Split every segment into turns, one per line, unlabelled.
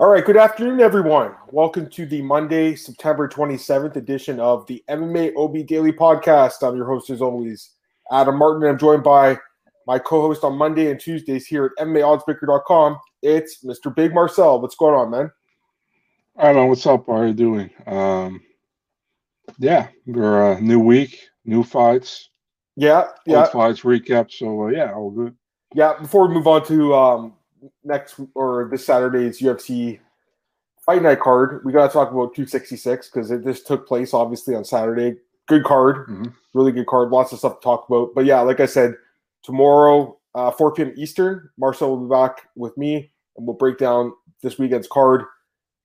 All right, good afternoon, everyone. Welcome to the Monday, September 27th edition of the MMA OB Daily Podcast. I'm your host, as always, Adam Martin. I'm joined by my co host on Monday and Tuesdays here at MMAOddsBreaker.com. It's Mr. Big Marcel. What's going on, man?
All right, man. What's up? How are you doing? Um, yeah, we're a uh, new week, new fights.
Yeah, yeah.
Old fights recap. So, uh, yeah, all good.
Yeah, before we move on to um, next or this Saturday's UFC fight night card. We got to talk about 266 because it just took place obviously on Saturday. Good card, mm-hmm. really good card. Lots of stuff to talk about. But yeah, like I said, tomorrow, uh, 4 p.m. Eastern, Marcel will be back with me and we'll break down this weekend's card.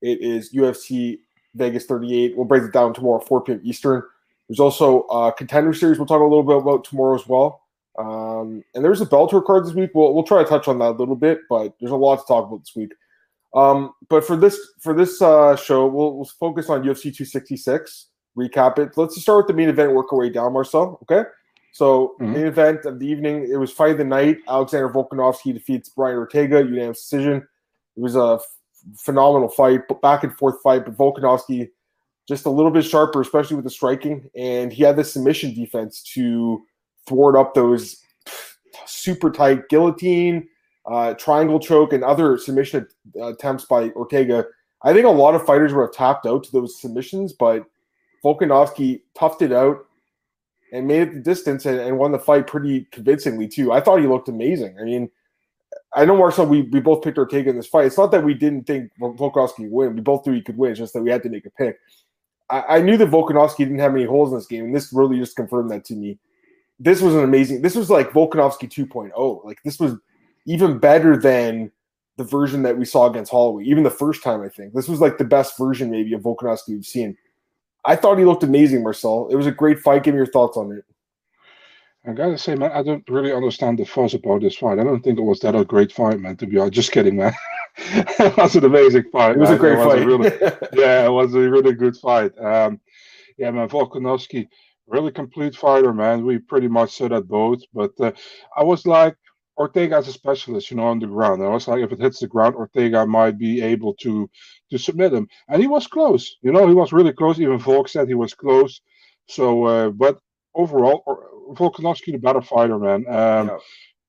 It is UFC Vegas 38. We'll break it down tomorrow, 4 p.m. Eastern. There's also a contender series we'll talk a little bit about tomorrow as well. Um, and there's a Bellator card this week. We'll, we'll try to touch on that a little bit, but there's a lot to talk about this week. Um, but for this for this uh, show, we'll, we'll focus on UFC 266. Recap it. Let's start with the main event. Work our way down, Marcel. Okay. So mm-hmm. main event of the evening. It was fight of the night. Alexander Volkanovski defeats Brian Ortega unanimous decision. It was a f- phenomenal fight, back and forth fight. But Volkanovski just a little bit sharper, especially with the striking, and he had the submission defense to thwart up those super tight guillotine, uh, triangle choke, and other submission attempts by Ortega. I think a lot of fighters would have tapped out to those submissions, but Volkanovski toughed it out and made it the distance and, and, won the fight pretty convincingly too. I thought he looked amazing. I mean, I know Marcel, we, we both picked Ortega in this fight. It's not that we didn't think Volkanovski would win. We both knew he could win. It's just that we had to make a pick. I, I knew that Volkanovski didn't have any holes in this game, and this really just confirmed that to me this was an amazing. This was like Volkanovski 2.0. Like this was even better than the version that we saw against Holloway. Even the first time, I think this was like the best version maybe of Volkanovski we've seen. I thought he looked amazing, Marcel. It was a great fight. Give me your thoughts on it.
I gotta say, man, I don't really understand the fuss about this fight. I don't think it was that a great fight, man. To be honest, just kidding, man. it was an amazing fight.
It was man. a great fight.
A really, yeah, it was a really good fight. Um, yeah, man, Volkanovski really complete fighter, man. We pretty much said that both, but uh, I was like, Ortega's a specialist, you know, on the ground. I was like, if it hits the ground, Ortega might be able to to submit him, and he was close. You know, he was really close. Even Volk said he was close. So, uh, but overall, Volkanovski the better fighter, man. Um, yeah.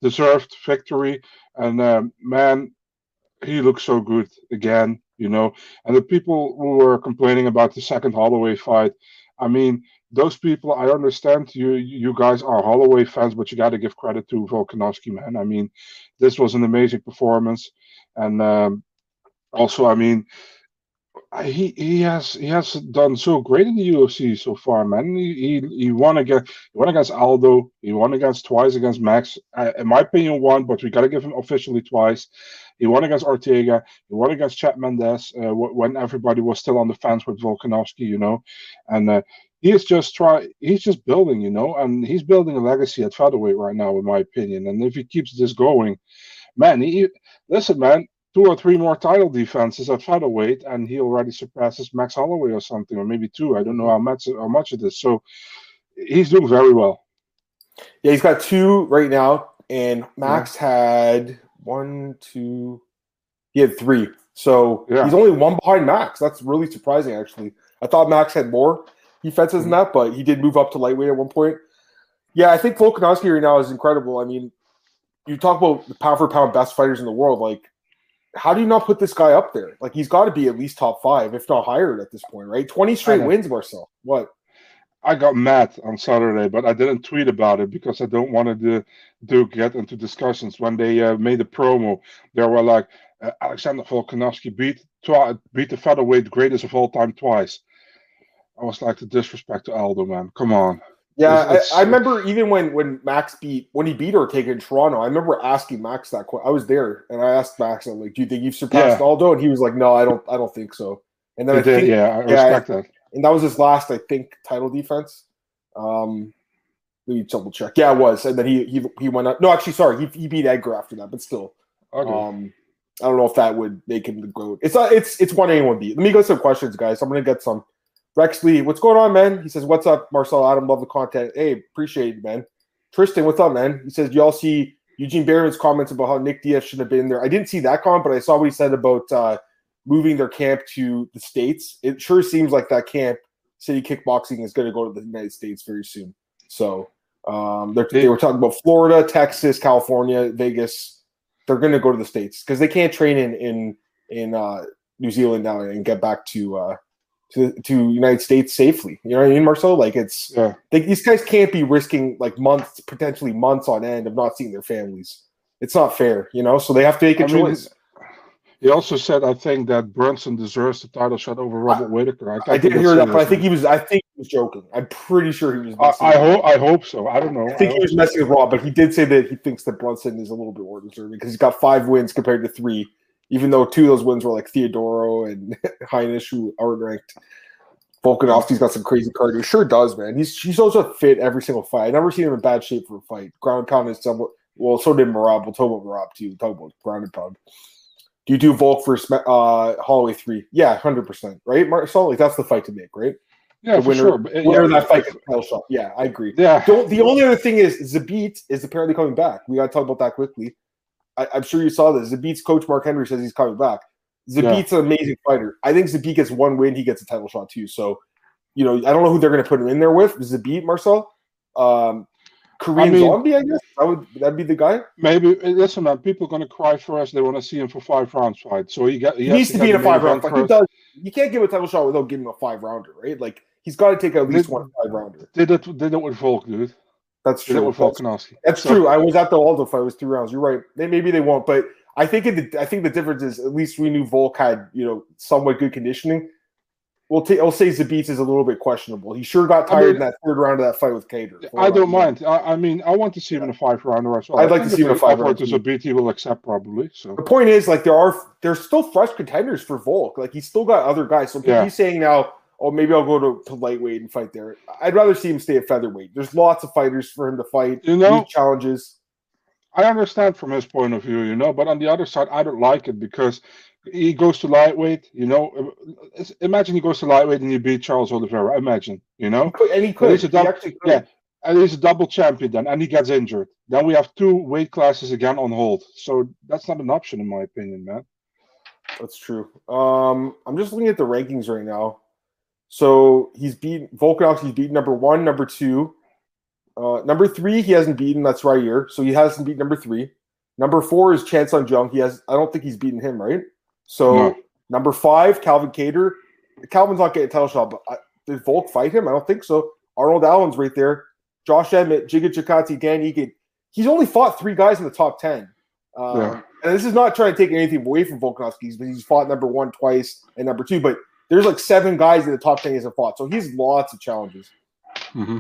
Deserved victory, and um, man, he looks so good again. You know, and the people who were complaining about the second Holloway fight, I mean, those people, I understand you you guys are Holloway fans, but you got to give credit to Volkanovski, man. I mean, this was an amazing performance, and um, also, I mean, he he has he has done so great in the UFC so far, man. He he, he won against he won against Aldo. He won against twice against Max. Uh, in my opinion, one, but we got to give him officially twice. He won against Ortega. He won against Chad Mendes uh, when everybody was still on the fence with Volkanovski, you know, and uh, he is just try he's just building, you know, and he's building a legacy at featherweight right now, in my opinion. And if he keeps this going, man, he listen, man, two or three more title defenses at featherweight, and he already surpasses Max Holloway or something, or maybe two. I don't know how much how much it is. So he's doing very well.
Yeah, he's got two right now, and Max yeah. had one, two, he had three. So yeah. he's only one behind Max. That's really surprising, actually. I thought Max had more defenses mm-hmm. in that, but he did move up to lightweight at one point. Yeah, I think Volkanovski right now is incredible. I mean, you talk about the pound for pound best fighters in the world. Like, how do you not put this guy up there? Like, he's got to be at least top five, if not higher, at this point, right? Twenty straight wins, Marcel. What?
I got mad on Saturday, but I didn't tweet about it because I don't want to do, get into discussions. When they uh, made the promo, they were like, uh, Alexander Volkanovski beat twi- beat the featherweight greatest of all time twice. I was like the disrespect to Aldo, man. Come on.
Yeah, it's, it's, I, I, remember even when when Max beat when he beat Ortega in Toronto. I remember asking Max that question. I was there, and I asked Max, "I'm like, do you think you've surpassed yeah. Aldo?" And he was like, "No, I don't. I don't think so." And then he I
did,
think,
yeah, I respect that.
And that was his last, I think, title defense. Um, let me double check. Yeah, it was. And then he he he went up. No, actually, sorry, he, he beat Edgar after that, but still. Okay. Um, I don't know if that would make him the goat. It's not. It's it's one A one B. Let me go some questions, guys. I'm gonna get some Rex Lee, what's going on, man? He says, What's up, Marcel Adam? Love the content. Hey, appreciate it, man. Tristan, what's up, man? He says, Y'all see Eugene Bareman's comments about how Nick Diaz should have been there. I didn't see that comment, but I saw what he said about uh, moving their camp to the states. It sure seems like that camp, City Kickboxing, is going to go to the United States very soon. So um, they were talking about Florida, Texas, California, Vegas. They're going to go to the states because they can't train in in in uh, New Zealand now and get back to uh, to to United States safely. You know what I mean, Marcel? Like it's yeah. They, these guys can't be risking like months, potentially months on end of not seeing their families. It's not fair, you know. So they have to make a I choice. Mean,
he also said, "I think that Brunson deserves the title shot over Robert Whitaker."
I, I didn't hear that, but I think he was. I think he was joking. I'm pretty sure he
was. I, I hope. I hope so. I don't know.
I think
I
he was messing with Rob, but he did say that he thinks that Brunson is a little bit more deserving because he's got five wins compared to three, even though two of those wins were like Theodorou and Heinisch, who aren't ranked. Volkanovski's got some crazy cardio. Sure does, man. He's he's also fit every single fight. I never seen him in bad shape for a fight. Ground count is somewhat well. So did Merab. We'll talk about Merab too. We'll talk about ground and pound. Do you do Volk for uh, Holloway three? Yeah, hundred percent. Right, Marcel? Like that's the fight to make, right?
Yeah,
the winner,
sure.
winner yeah, that fight title shot. Yeah, I agree.
Yeah.
Don't, the only other thing is Zabit is apparently coming back. We got to talk about that quickly. I, am sure you saw this. Zabit's coach Mark Henry says he's coming back. Zabit's yeah. an amazing fighter. I think Zabit gets one win, he gets a title shot too. So, you know, I don't know who they're going to put him in there with. Zabit, Marcel. Um, Korean I mean, Zombie, I guess that would that be the guy.
Maybe listen, man. People are gonna cry for us. They want to see him for five rounds fight. So he got
he, he needs to, to be in a five round fight. He does. You can't give a title shot without giving him a five rounder, right? Like he's got to take at least did, one five rounder.
Did it? Did it with Volk, dude?
That's
true.
Did
it Volkanovski.
That's so, true. I was at the Aldo fight. It was three rounds. You're right. They, maybe they won't, but I think the I think the difference is at least we knew Volk had you know somewhat good conditioning we'll, I'll say Zabit is a little bit questionable. He sure got tired I mean, in that third round of that fight with Kattar.
I don't mind. I, I, mean, I want to see him in a five rounder as well.
I'd like to see him in a five rounder.
Zabit he will accept probably. So
the point is, like, there are there's still fresh contenders for Volk. Like, he's still got other guys. So yeah. he's saying now, oh, maybe I'll go to, to lightweight and fight there. I'd rather see him stay at featherweight. There's lots of fighters for him to fight.
You know,
challenges.
I understand from his point of view, you know, but on the other side, I don't like it because he goes to lightweight. You know, imagine he goes to lightweight and you beat Charles Oliveira. Imagine, you know,
and he could.
a double, he yeah, and he's a double champion then, and he gets injured. Then we have two weight classes again on hold. So that's not an option, in my opinion, man.
That's true. Um, I'm just looking at the rankings right now. So he's beaten Volkanovski. He's beaten number one, number two, uh, number three. He hasn't beaten. That's right here. So he hasn't beaten number three. Number four is Chan Sung Jung. He has. I don't think he's beaten him, right? So no. number five, Calvin Kattar. Calvin's not getting a title shot, but I, did Volk fight him? I don't think so. Arnold Allen's right there. Josh Emmett, Giga Chikadze, Dan Ige. He's only fought three guys in the top ten. Um, yeah. And this is not trying to take anything away from Volkanovski, but he's fought number one twice and number two. But there's like seven guys in the top ten he hasn't fought, so he's lots of challenges.
Mm-hmm.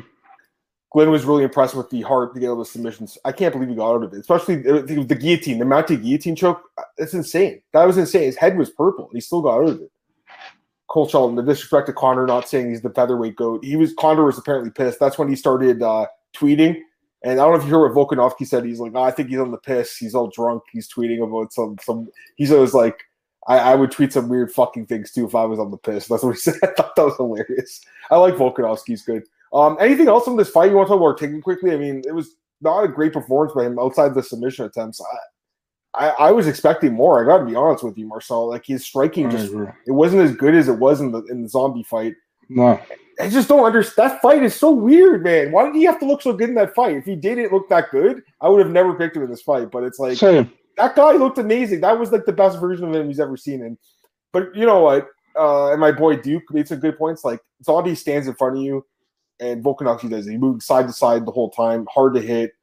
Glenn was really impressed with the heart to get all the submissions. I can't believe he got out of it, especially the, the guillotine, the mounted guillotine choke. It's insane. That was insane. His head was purple, and he still got out of it. Cole Shelton, the disrespect to Conor, not saying he's the featherweight goat. He was Conor was apparently pissed. That's when he started uh, tweeting. And I don't know if you heard what Volkanovski said. He's like, oh, I think he's on the piss. He's all drunk. He's tweeting about some some. He's always like, I, I, would tweet some weird fucking things too if I was on the piss. That's what he said. I thought that was hilarious. I like Volkanovski's good. Um, anything else from this fight you want to talk about taking quickly? I mean, it was not a great performance by him outside the submission attempts. I, I, I was expecting more. I got to be honest with you, Marcel. Like his striking just it wasn't as good as it was in the in the zombie fight.
No,
I just don't understand. That fight is so weird, man. Why did he have to look so good in that fight? If he didn't look that good, I would have never picked him in this fight. But it's like
Same.
That guy looked amazing. That was like the best version of him he's ever seen. And but you know what? Uh, and my boy Duke made some good points. Like zombie stands in front of you and Volkanovski does. He moved side to side the whole time, hard to hit.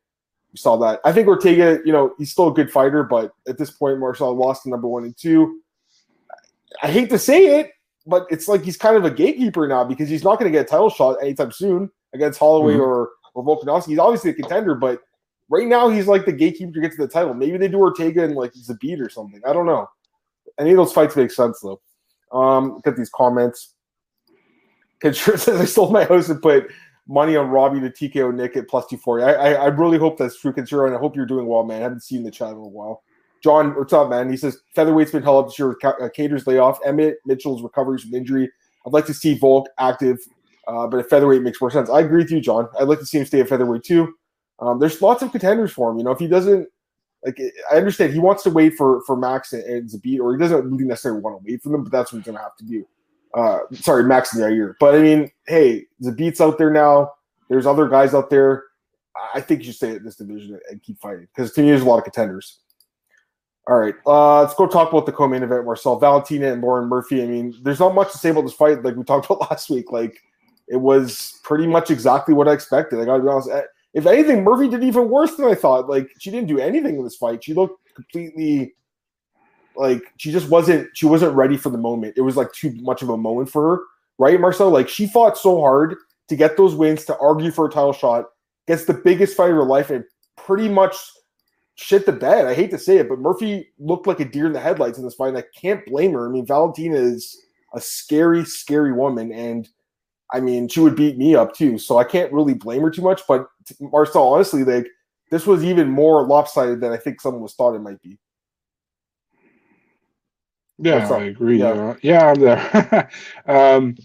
You saw that. I think Ortega, you know, he's still a good fighter, but at this point, Marcel lost to number one and two. I hate to say it, but it's like he's kind of a gatekeeper now because he's not going to get a title shot anytime soon against Holloway mm-hmm. or or Volkanovski. He's obviously a contender, but right now he's like the gatekeeper to get to the title. Maybe they do Ortega and like he's a beat or something. I don't know. Any of those fights make sense though. Um, get these comments. Kensher says I stole my house and put money on Robbie to TKO Nick at plus 240. I, I, I really hope that's true, Kensher, and I hope you're doing well, man. I haven't seen the chat in a while. John, what's up, man? He says featherweight's been held up this year with uh, Kattar's layoff, Emmett Mitchell's recovery from injury. I'd like to see Volk active, uh, but a featherweight makes more sense. I agree with you, John. I'd like to see him stay at featherweight too. Um, there's lots of contenders for him. You know, if he doesn't, Like I understand he wants to wait for for Max and, and Zabit, or he doesn't really necessarily want to wait for them, but that's what he's gonna have to do. Uh, sorry, Max and Yair. But I mean, hey, Zabit's out there now. There's other guys out there. I think you should stay at this division and keep fighting because to me, there's a lot of contenders. All right, uh, let's go talk about the co-main event. Marcel Valentina and Lauren Murphy. I mean, there's not much to say about this fight. Like we talked about last week, like it was pretty much exactly what I expected. I got to be honest. If anything, Murphy did even worse than I thought. Like she didn't do anything in this fight. She looked completely like she just wasn't. She wasn't ready for the moment. It was like too much of a moment for her, right, Marcel? Like she fought so hard to get those wins to argue for a title shot gets the biggest fight of her life and pretty much shit the bed. I hate to say it, but Murphy looked like a deer in the headlights in this fight. And I can't blame her. I mean, Valentina is a scary, scary woman, and I mean, she would beat me up too. So I can't really blame her too much. But Marcel, honestly, like this was even more lopsided than I think someone was thought it might be.
Yeah, I agree. Yeah, yeah, I'm there. um,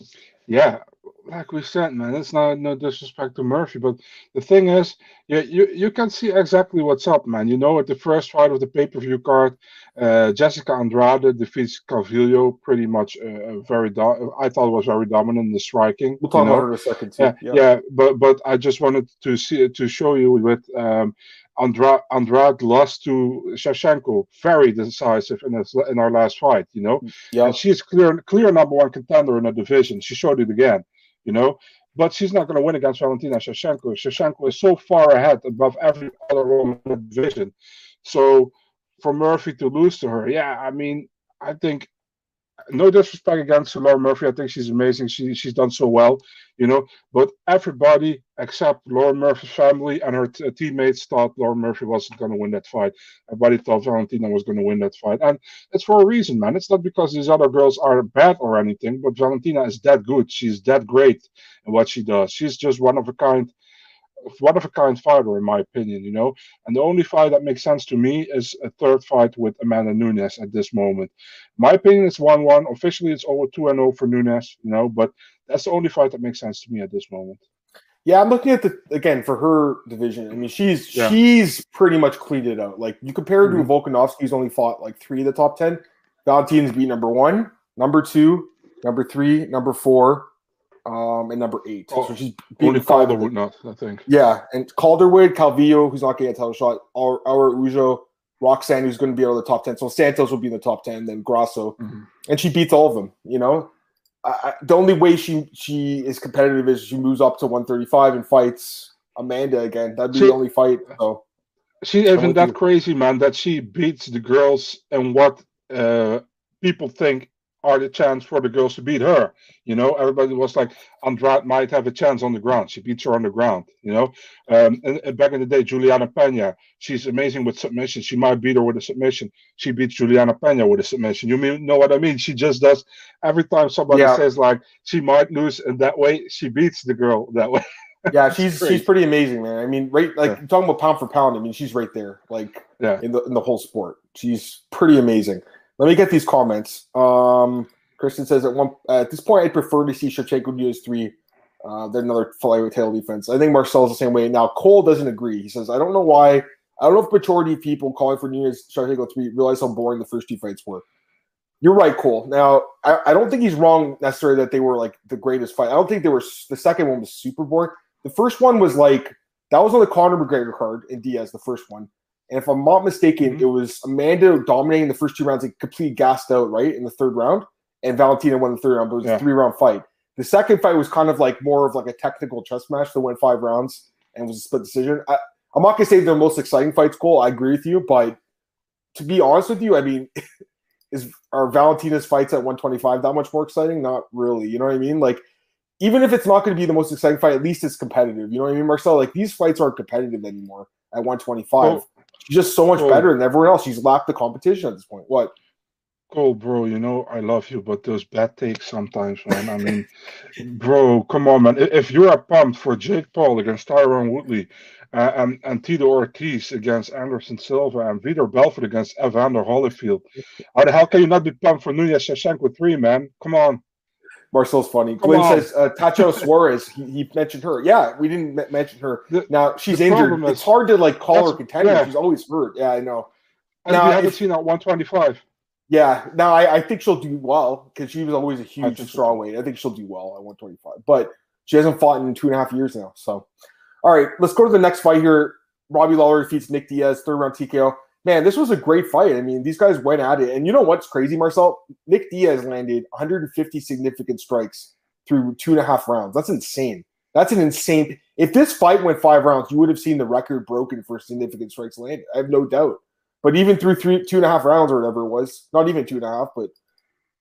yeah, like we said, man, it's not no disrespect to Murphy, but the thing is, yeah, you you can see exactly what's up, man. You know, at the first fight of the pay per view card, uh, Jessica Andrade defeats Calvillo pretty much uh, very. Do- I thought it was very dominant in the striking.
We'll talk about in a second. Too.
Yeah, yeah, yeah, but but I just wanted to see to show you with um, Andrade, Andrade lost to Shevchenko, very decisive in his, in our last fight. You know,
yeah,
and she's clear clear number one contender in the division. She showed it again you know. But she's not going to win against Valentina Shevchenko. Shevchenko is so far ahead above every other woman in the division. So for Murphy to lose to her, yeah, I mean, I think no disrespect against Laura Murphy. I think she's amazing. She she's done so well, you know. But everybody except Laura Murphy's family and her t- teammates thought Laura Murphy wasn't going to win that fight. Everybody thought Valentina was going to win that fight, and it's for a reason, man. It's not because these other girls are bad or anything, but Valentina is that good. She's that great in what she does. She's just one of a kind one of a kind fighter, in my opinion, you know. And the only fight that makes sense to me is a third fight with Amanda Nunes at this moment. My opinion is 1 1. Officially, it's over 2 0 for Nunes, you know, but that's the only fight that makes sense to me at this moment.
Yeah, I'm looking at the again for her division. I mean, she's yeah. she's pretty much cleaned it out. Like you compare her mm-hmm. to Volkanovski, who's only fought like three of the top ten. Valentina's beat number one, number two, number three, number four, um, and number eight. Oh, so she's
only Calderwood, not I think.
Yeah, and Calderwood, Calvillo, who's not getting a title shot, our, Araújo, Roxanne, who's going to be out of the top ten. So Santos will be in the top ten, then Grasso, mm-hmm. and she beats all of them. You know, I, the only way she she is competitive is she moves up to 135 and fights Amanda again. That'd be she, the only fight. So
she even that crazy, man, that she beats the girls and what uh, people think are the chance for the girls to beat her. You know, everybody was like, Andrade might have a chance on the ground. She beats her on the ground. You know, um, and, and, back in the day, Julianna Peña, she's amazing with submission. She might beat her with a submission. She beats Julianna Peña with a submission. You mean know what I mean? She just does every time somebody yeah. says like she might lose, and that way she beats the girl that way.
yeah, she's she's pretty amazing, man. I mean, right, like yeah. talking about pound for pound. I mean, she's right there, like yeah. in the in the whole sport. She's pretty amazing. Let me get these comments. Um, Christian says at one at this point, I prefer to see Shevchenko use three uh, than another flyweight tail defense. I think Marcel's the same way. Now Cole doesn't agree. He says, I don't know why. I don't know if majority of people calling for Nunes Shevchenko three realize how boring the first two fights were. You're right, Cole. Now I, I don't think he's wrong necessarily that they were like the greatest fight. I don't think they were. The second one was super boring. The first one was like that was on the Conor McGregor card in Diaz. The first one. And if I'm not mistaken, mm-hmm. it was Amanda dominating the first two rounds and completely gassed out, right? In the third round. And Valentina won the third round, but it was yeah. a three round fight. The second fight was kind of like more of like a technical chess match that went five rounds and was a split decision. I, am not gonna say they're the most exciting fights, Cole. I agree with you, but to be honest with you, I mean, is are Valentina's fights at 125 that much more exciting? Not really. You know what I mean? Like, even if it's not going to be the most exciting fight, at least it's competitive. You know what I mean, Marcel? Like these fights aren't competitive anymore at 125. Well, She's just so much better than everyone else. She's lapped the competition at this point. What?
Cool, bro. You know I love you, but those bad takes sometimes, man. I mean, bro, come on, man. If you are pumped for Jake Paul against Tyron Woodley, uh, and and Tito Ortiz against Anderson Silva, and Vitor Belfort against Evander Holyfield, how the hell can you not be pumped for Nunes Shevchenko three, man? Come on.
Marcel's funny. Glenn says uh, Tacho Suarez. He, he, mentioned her. Yeah, we didn't m- mention her. The, now she's injured. Is, it's hard to like call her contender. Yeah. She's always hurt. Yeah, I know.
And now, we haven't seen that 125.
Yeah, now I, I think she'll do well because she was always a huge strong weight. I think she'll do well at 125, but she hasn't fought in two and a half years now. So, all right, let's go to the next fight here. Robbie Lawler defeats Nick Diaz, third round TKO. Man, this was a great fight. I mean, these guys went at it. And you know what's crazy, Marcel? Nick Diaz landed 150 significant strikes through two and a half rounds. That's insane. That's an insane. If this fight went five rounds, you would have seen the record broken for significant strikes landed. I have no doubt. But even through three, two and a half rounds or whatever it was, not even two and a half, but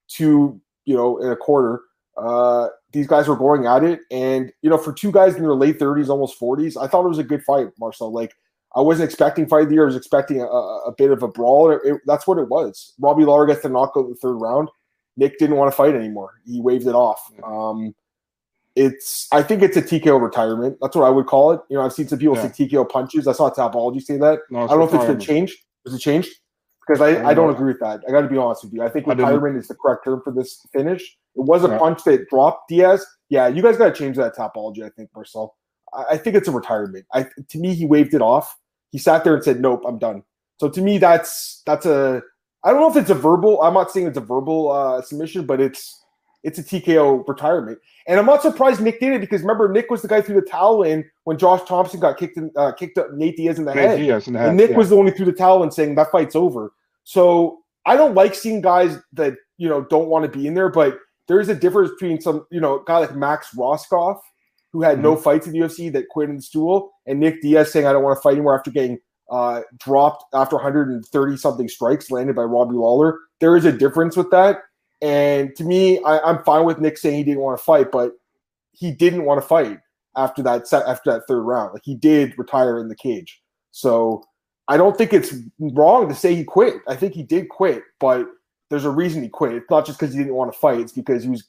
two, you know, in a quarter, uh, these guys were going at it. And, you know, for two guys in their late 30s, almost 40s, I thought it was a good fight, Marcel. Like, I wasn't expecting fight of the year. I was expecting a, a bit of a brawl. It, it, that's what it was. Robbie Lawler gets the knockout in the third round. Nick didn't want to fight anymore. He waved it off. Um, it's I think it's a TKO retirement. That's what I would call it. You know, I've seen some people yeah. say TKO punches. I saw Tapology say that. No, I don't know if it's been changed. Has it changed? Because I, I, I don't agree with that. I got to be honest with you. I think retirement is the correct term for this finish. It was a yeah. punch that dropped Diaz. Yeah, you guys got to change that Tapology. I think, Marcel. I, think it's a retirement. I to me, he waved it off. He sat there and said, "Nope, I'm done." So to me, that's that's a. I don't know if it's a verbal. I'm not saying it's a verbal uh, submission, but it's it's a TKO retirement. And I'm not surprised Nick did it because remember Nick was the guy threw the towel in when Josh Thompson got kicked in, uh, kicked up Nate Diaz in the Nate head. Diaz in the head. And Nick yeah. was the one who threw the towel in saying that fight's over. So I don't like seeing guys that you know don't want to be in there, but there is a difference between some you know guy like Max Rohskopf who had mm-hmm. no fights in the UFC that quit in the stool, and Nick Diaz saying I don't want to fight anymore after getting uh, dropped after 130 something strikes landed by Robbie Lawler. There is a difference with that. And to me, I, am fine with Nick saying he didn't want to fight, but he didn't want to fight after that set after that third round. Like he did retire in the cage. So I don't think it's wrong to say he quit. I think he did quit, but there's a reason he quit. It's not just because he didn't want to fight. It's because he was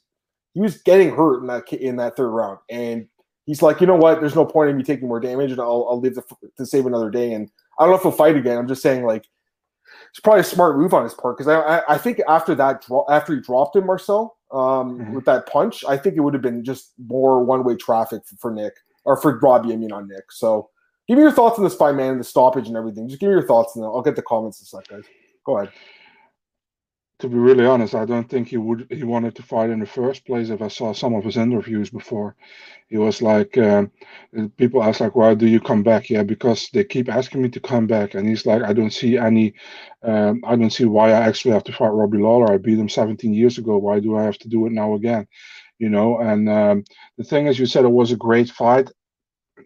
he was getting hurt in that in that third round, and he's like, you know what? There's no point in me taking more damage, and I'll I'll live to, to save another day. And I don't know if he'll fight again. I'm just saying like it's probably a smart move on his part because I, I, I think after that after he dropped him Marcel um, mm-hmm. with that punch, I think it would have been just more one way traffic for, for, Nick or for Robbie. I mean on Nick. So give me your thoughts on this fight, man, and the stoppage and everything. Just give me your thoughts, and I'll get the comments in a sec, guys. Go ahead
to be really honest, I don't think he would he wanted to fight in the first place. If I saw some of his interviews before, he was like, um, people ask like, "Why do you come back?" Yeah, because they keep asking me to come back, and he's like, "I don't see any, um, I don't see why I actually have to fight Robbie Lawler. I beat him 17 years ago. Why do I have to do it now again?" You know. And um, the thing is, you said it was a great fight.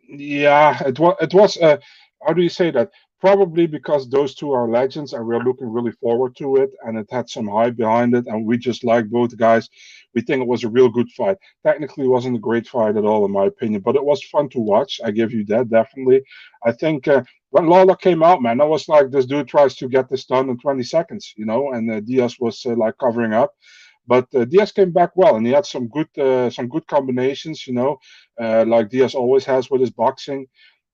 Yeah, it was. It was. Uh, how do you say that? Probably because those two are legends and we're looking really forward to it and it had some hype behind it and we just like both guys. We think it was a real good fight. Technically it wasn't a great fight at all in my opinion but it was fun to watch. I give you that definitely. I think uh, when Lawler came out man i was like this dude tries to get this done in 20 seconds you know and uh, diaz was uh, like covering up. But uh, Diaz came back well, and he had some good uh, some good combinations, you know, uh, like Diaz always has with his boxing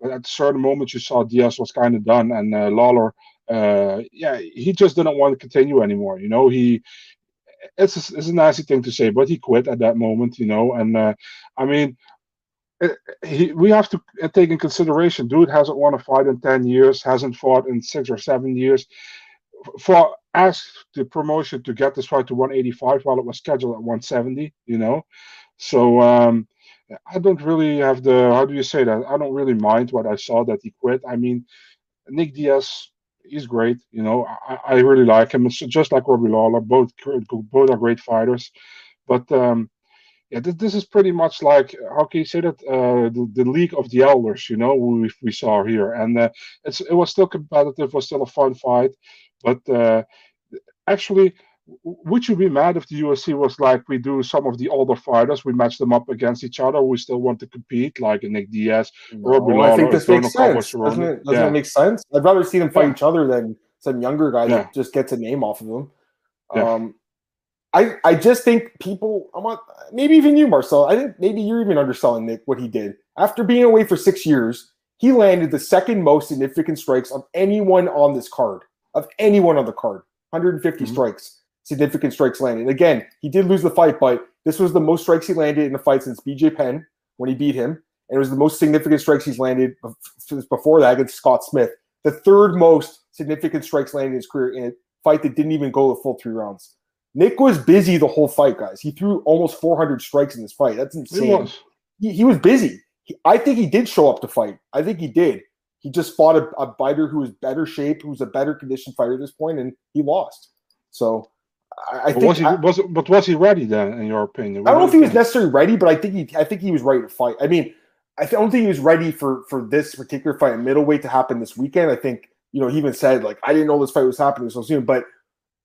at certain moments you saw Diaz was kind of done, and uh, Lawler, uh, yeah, he just didn't want to continue anymore. You know, he it's a, it's a nasty thing to say, but he quit at that moment. You know, and uh, I mean. It, he, we have to take in consideration. Dude hasn't won a fight in ten years, hasn't fought in six or seven years. For ask the promotion to get this fight to 185 while it was scheduled at 170, you know. So um, I don't really have the how do you say that? I don't really mind what I saw that he quit. I mean, Nick Diaz, is great. You know, I, I really like him. It's just like Robbie Lawler, both both are great fighters. But um, yeah, this, this is pretty much like how can you say that? Uh, the, the league of the elders, you know, we we saw here, and uh, it's it was still competitive, was still a fun fight, but uh, actually would you be mad if the UFC was like we do some of the older fighters, we match them up against each other, we still want to compete, like Nick Diaz,
no, Robbie Lawler, I think this makes sense. Doesn't, it, doesn't yeah. it make sense? I'd rather see them fight yeah. each other than some younger guy yeah. that just gets a name off of them. Um, I I just think people, I'm not, maybe even you, Marcel. I think maybe you're even underselling Nick what he did after being away for six years. He landed the second most significant strikes of anyone on this card, of anyone on the card, 150 mm-hmm. strikes significant strikes landed. Again, he did lose the fight, but This was the most strikes he landed in a fight since BJ Penn when he beat him, and it was the most significant strikes he's landed before that against Scott Smith. The third most significant strikes landed in his career in a fight that didn't even go the full three rounds. Nick was busy the whole fight, guys. He threw almost 400 strikes in this fight. That's insane. He was, he, he was busy. He, I think he did show up to fight. I think he did. He just fought a, a fighter who was better shape, who was a better conditioned fighter at this point, and he lost. So I, I think
was he, I, was, but was he ready then, in your opinion?
I don't know if he was necessarily ready, but I think he I think he was ready to fight. I mean, I don't think he was ready for for this particular fight in middleweight to happen this weekend. I think you know he even said like I didn't know this fight was happening so soon, but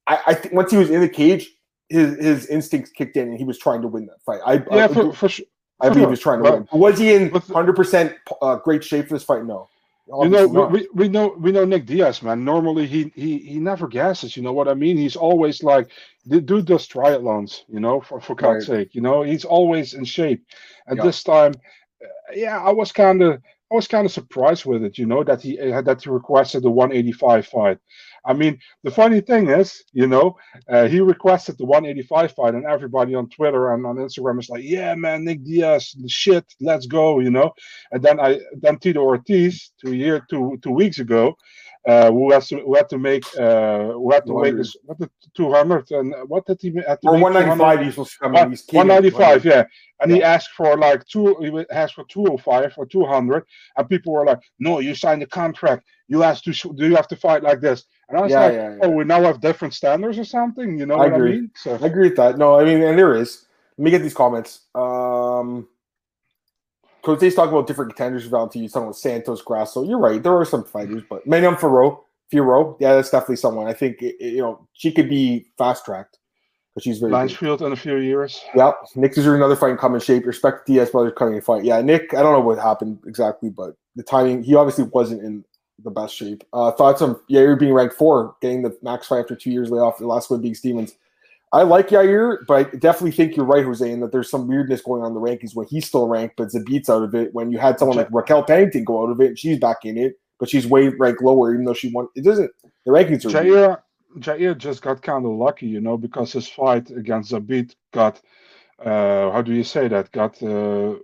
I, I think once he was in the cage, his his instincts kicked in and he was trying to win that fight. I
yeah, I, for, for sure.
I believe he was trying to but, win. Was he in hundred percent uh, great shape for this fight? No.
You know, we, we know we know Nick Diaz, man. Normally he he he never gasses. You know what I mean? He's always like the dude does triathlons. You know, for for God's right. sake. You know, he's always in shape. And this time, uh, yeah, I was kind of I was kind of surprised with it. You know that he uh, that he requested the 185 fight. I mean, the funny thing is, you know, uh, he requested the 185 fight, and everybody on Twitter and on Instagram is like, "Yeah, man, Nick Diaz, shit, let's go," you know. And then I, then Tito Ortiz, two year, two two weeks ago, uh, who has to who had to make uh, who had to make this what the 200 and what did he have
to or 195 he's supposed to come in.
He's 195 yeah. And yeah. he asked for like two he asked for 205 or 200 and people were like no you signed a contract. You have to do you have to fight like this. And I was yeah, like yeah, oh we now have different standards or something? You know I
agree.
I mean?
So I agree with that. No I mean and there is. Let me get these comments. Um Cote's talking about different contenders for He's talking about Santos, Grasso. You're right. There are some fighters, but Manon Fiorot, Fiorot, yeah, that's definitely someone. I think you know she could be fast tracked because she's very.
Blanchfield in a few years.
Yeah, Nick is another fight in coming shape. Respect Diaz brothers coming in fight. Yeah, Nick. I don't know what happened exactly, but the timing. He obviously wasn't in the best shape. Uh, thoughts on Yair being ranked four, getting the max fight after two years layoff. The last one being Stephens. I like Yair, but I definitely think you're right, Jose, in that there's some weirdness going on in the rankings when he's still ranked, but Zabit's out of it. When you had someone like Raquel Pennington go out of it, and she's back in it, but she's way ranked lower, even though she won. It doesn't. The rankings are.
Yair, weird. Yair just got kind of lucky, you know, because his fight against Zabit got. Uh, how do you say that? Got. Uh,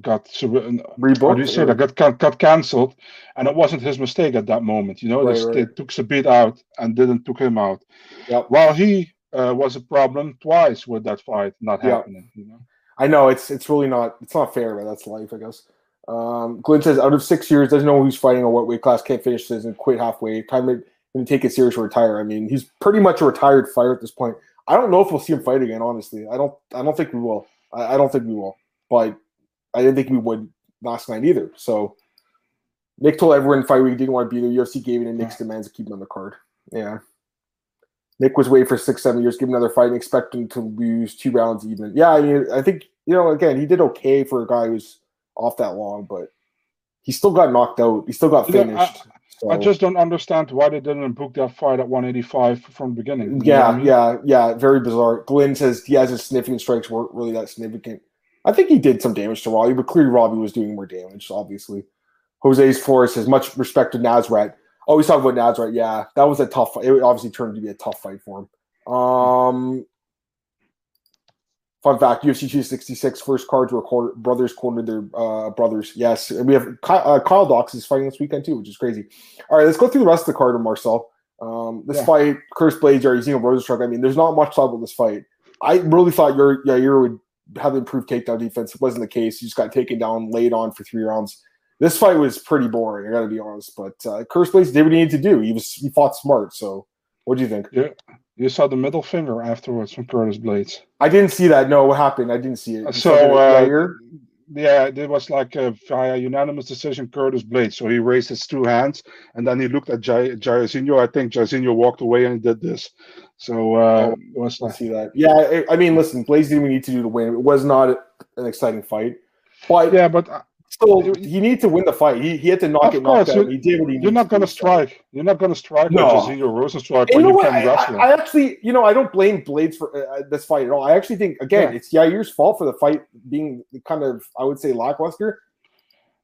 got rebooked. How do you say that? Got, got cancelled, and it wasn't his mistake at that moment. You know, right, they, right. they took Zabit out and didn't took him out. Yep. While he uh, was a problem twice with that fight not yeah. happening. You know,
I know it's it's really not it's not fair, but that's life, I guess. Um, Glenn says out of six years, doesn't know who's fighting or what weight class, can't finish this and quit halfway. Time to take it serious or retire. I mean, he's pretty much a retired fighter at this point. I don't know if we'll see him fight again. Honestly, I don't. I don't think we will. I, I don't think we will. But I didn't think we would last night either. So Nick told everyone fight week didn't want to be there. UFC gave it to Nick's demands to keep him on the card. Yeah. Nick was waiting for six, seven years, give another fight, and expect him to lose two rounds even. Yeah, I mean, I think you know, again, he did okay for a guy who's off that long, but he still got knocked out. He still got finished.
I, so. I, just don't understand why they didn't book that fight at 185 from the beginning.
Yeah, I mean? yeah, yeah. Very bizarre. Glenn says he has his significant strikes weren't really that significant. I think he did some damage to Robbie, but clearly Robbie was doing more damage, obviously. Jose's Force has much respect to Nasrat. Oh, he's talking about Nasrat. Yeah, that was a tough. Fight. It obviously turned to be a tough fight for him. Um, fun fact: UFC 266 first cards were quarter, brothers cornered their uh, brothers. Yes, and we have Kyle, uh, Kyle Daukaus is fighting this weekend too, which is crazy. All right, let's go through the rest of the card of Marcel. Um, this yeah. fight, Curtis Blaydes, Jairzinho Rozenstruik. I mean, there's not much talk about this fight. I really thought your Yair would have improved takedown defense. It wasn't the case. He just got taken down, laid on for three rounds this fight was pretty boring. I got to be honest, but uh, Curtis Blaydes did what he needed to do. He was he fought smart. So, what do you think?
Yeah, you saw the middle finger afterwards from Curtis Blaydes.
I didn't see that. No, what happened? I didn't see it.
You so, uh, yeah, it was like a via unanimous decision, Curtis Blaydes. So he raised his two hands and then he looked at Jairzinho. I think Jairzinho walked away and did this. So uh, oh,
it was like, see that. Yeah, I mean, listen, Blaydes didn't need to do to win. It was not an exciting fight.
But yeah, but uh,
so he needs to win the fight. He, he had to knock of it knocked out. He did what he
You're not going to strike. You're not going to strike no. Jairzinho Rozenstruik when
you, know can wrestle. I, I, actually, you know, I don't blame Blaydes for uh, uh, this fight at all. I actually think, again, yeah. it's Yair's fault for the fight being kind of, I would say, lackluster.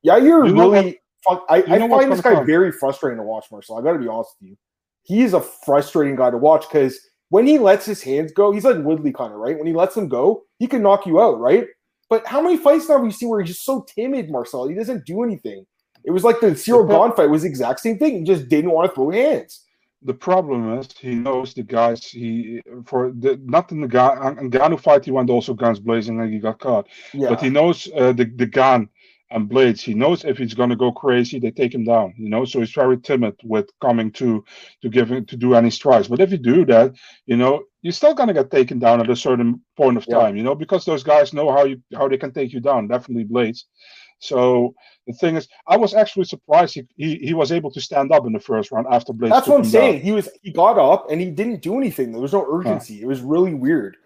Yair you really, what, I, I find this guy come. very frustrating to watch, Marcel. I got to be honest with you. He's a frustrating guy to watch because when he lets his hands go, he's like Woodley kind of, right? When he lets them go, he can knock you out, right? But how many fights now have we seen where he's just so timid, Marcel? He doesn't do anything. It was like the Ciryl Gane fight was the exact same thing. He just didn't want to throw hands.
The problem is he knows the guys. He for the not in the Ngannou fight he went also guns blazing and he got caught. Yeah. But he knows uh, the the Gane and Blaydes. He knows if he's to go crazy, they take him down. You know, so he's very timid with coming to to give him, to do any strikes. But if you do that, you know, you're still going to get taken down at a certain point of time. Yeah. You know, because those guys know how you how they can take you down. Definitely Blaydes. So the thing is, I was actually surprised he, he, he was able to stand up in the first round after Blaydes.
That's what I'm saying. Down. He was he got up and he didn't do anything. There was no urgency. Huh. It was really weird.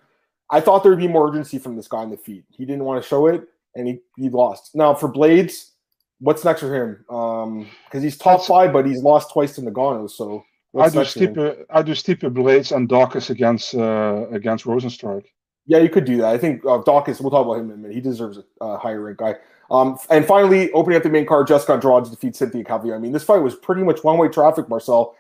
I thought there would be more urgency from this guy on the feet. He didn't want to show it, and he, he lost. Now for Blaydes, what's next for him? Um, because he's top That's, five, but he's lost twice to Ngannou. So
I do steeper. I do Stipe Blaydes and Daukaus against uh, against Rozenstruik.
Yeah, you could do that. I think uh, Daukaus. We'll talk about him in a minute. He deserves a uh, higher rank guy. Um, and finally, opening up the main card, Jessica Andrade defeats Cynthia Calvillo. I mean, this fight was pretty much one way traffic, Marcel.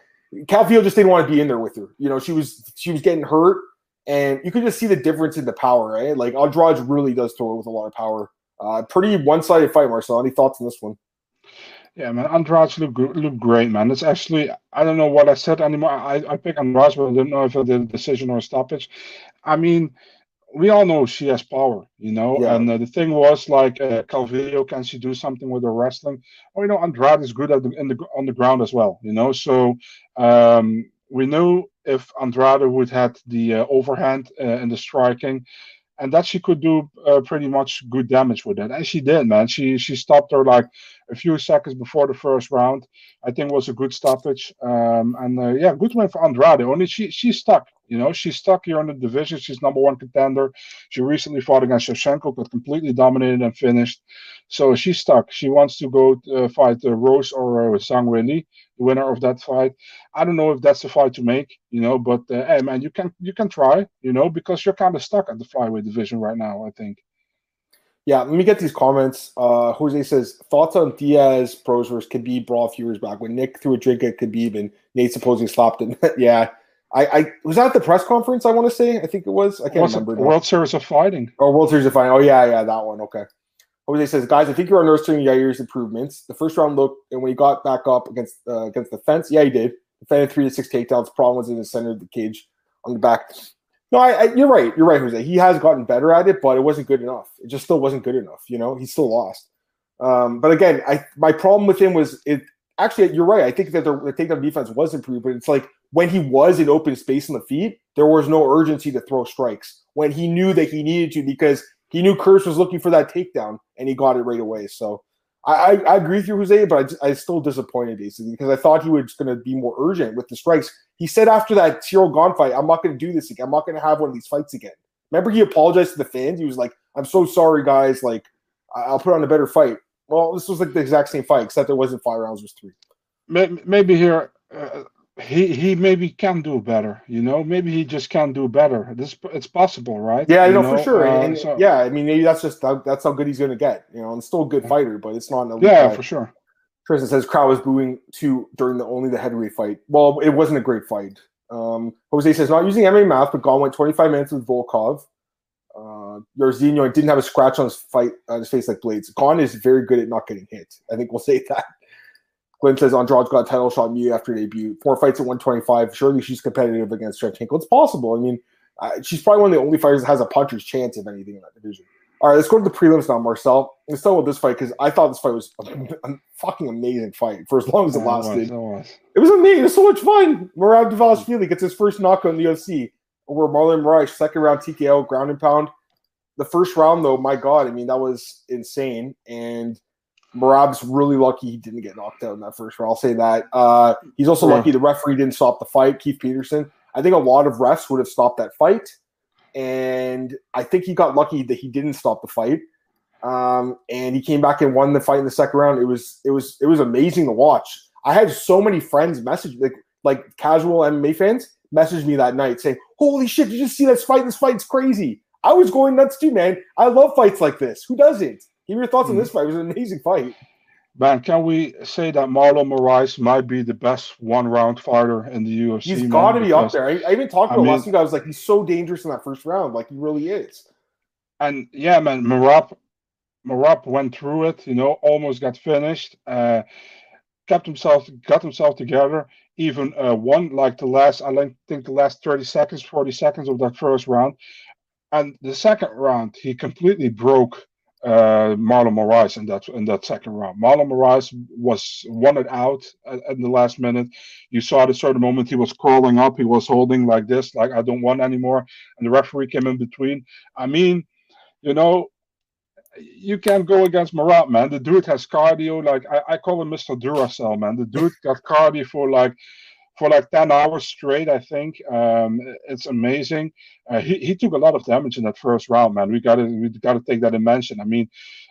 Calvillo just didn't want to be in there with her. You know, she was she was getting hurt, and you could just see the difference in the power, right? Like Andrade really does throw it with a lot of power. Uh, pretty one sided fight, Marcel. Any thoughts on this one?
Yeah, man, Andrade looked look great, man. It's actually I don't know what I said anymore. I I picked Andrade, but I didn't know if I did a decision or a stoppage. I mean, we all know she has power, you know. Yeah. And uh, the thing was like uh, Calvillo, can she do something with her wrestling? Oh, you know, Andrade is good at the, in the on the ground as well, you know. So um, we knew if Andrade would had the uh, overhand uh, in the striking, and that she could do uh, pretty much good damage with it, and she did, man. She she stopped her like a few seconds before the first round. I think was a good stoppage, um, and uh, yeah, good win for Andrade. Only she she stuck you know, she's stuck here in the division. She's number one contender. She recently fought against Shevchenko, got completely dominated and finished. So she's stuck. She wants to go uh, fight uh, Rose or uh, Weili, winner of that fight. I don't know if that's the fight to make, you know, but uh, hey, man, you can you can try, you know, because you're kind of stuck at the flyweight division right now. I think.
Yeah, let me get these comments. Uh, Jose says thoughts on Diaz pros versus Khabib brawl a few years back when Nick threw a drink at Khabib and Nate supposedly slapped him. yeah, I, I was that at the press conference. I want to say. I think it was. I can't was remember.
World Series of Fighting.
Oh, World Series of Fighting. Oh yeah, yeah, that one. Okay. Jose says, guys, I think you are nurturing Yair's improvements. The first round look, and when he got back up against uh, against the fence, yeah, he did. Defended three to six takedowns. Problem was in the center of the cage on the back. No, I, I, you're right. You're right, Jose. He has gotten better at it, but it wasn't good enough. It just still wasn't good enough. You know, he still lost. Um, but again, I my problem with him was it. Actually, you're right. I think that the, the takedown defense was improved, but it's like when he was in open space on the feet, there was no urgency to throw strikes when he knew that he needed to because he knew Curtis was looking for that takedown and he got it right away. So I, I, I agree with you, Jose, but I, I still disappointed basically because I thought he was going to be more urgent with the strikes. He said after that Ciryl Gane fight, I'm not going to do this again. I'm not going to have one of these fights again. Remember, he apologized to the fans. He was like, I'm so sorry, guys. Like, I'll put on a better fight. Well, this was like the exact same fight, except it wasn't five rounds, it was three.
Maybe here, uh, he he maybe can do better. You know, maybe he just can't do better. This it's possible, right?
Yeah,
you
know, know, for sure. Uh, and, so, yeah, I mean, maybe that's just how, that's how good he's going to get. You know, and still a good fighter, but it's not.
yeah, guy. for sure.
Tristan says crowd was booing too during the only the heavyweight fight. Well, it wasn't a great fight. Um, Jose says not using MMA math, but Gane went 25 minutes with Volkov. Uh, Jairzinho didn't have a scratch on his fight on his face like Blaydes. Gane is very good at not getting hit. I think we'll say that. Glenn says Andrade's got a title shot me after debut. Four fights at 125. Surely she's competitive against Shevchenko. It's possible. I mean, uh, she's probably one of the only fighters that has a puncher's chance of anything in that division. All right, let's go to the prelims now, Marcel. Let's start with this fight because I thought this fight was a, a, fucking amazing fight for as long as it lasted. It was, it was amazing. It was so much fun. Merab Dvalishvili gets his first knockout in the UFC over Marlon Moraes, second round TKO, ground and pound. The first round, though, my God, I mean, that was insane. And Merab's really lucky he didn't get knocked out in that first round. I'll say that. Uh, he's also yeah. lucky the referee didn't stop the fight. Keith Peterson. I think a lot of refs would have stopped that fight, and I think he got lucky that he didn't stop the fight. Um, and he came back and won the fight in the second round. It was it was it was amazing to watch. I had so many friends message like like casual MMA fans message me that night saying, "Holy shit! Did you just see this fight? This fight's crazy." I was going nuts too, man. I love fights like this. Who doesn't? Give your thoughts mm. on this fight. It was an amazing fight.
Man, can we say that Marlon Moraes might be the best one-round fighter in the UFC?
He's got to be up there. I, I even talked to mean, last week. I was like, he's so dangerous in that first round. Like he really is.
And yeah, man, Merab, Merab went through it. You know, almost got finished. Uh, kept himself, got himself together. Even uh, won like the last, I think the last thirty seconds, forty seconds of that first round. And the second round, he completely broke uh, Marlon Moraes in that in that second round. Marlon Moraes was wanted out at, at, the last minute. You saw at a certain moment he was crawling up, he was holding like this, like I don't want anymore, and the referee came in between. I mean, you know, you can't go against Merab, man. The dude has cardio. Like I, I call him Mr. Duracell, man. The dude got cardio for like for like 10 hours straight, I think. Um, it's amazing. Uh, he, he took a lot of damage in that first round, man. We got to we got to take that in mention. I mean,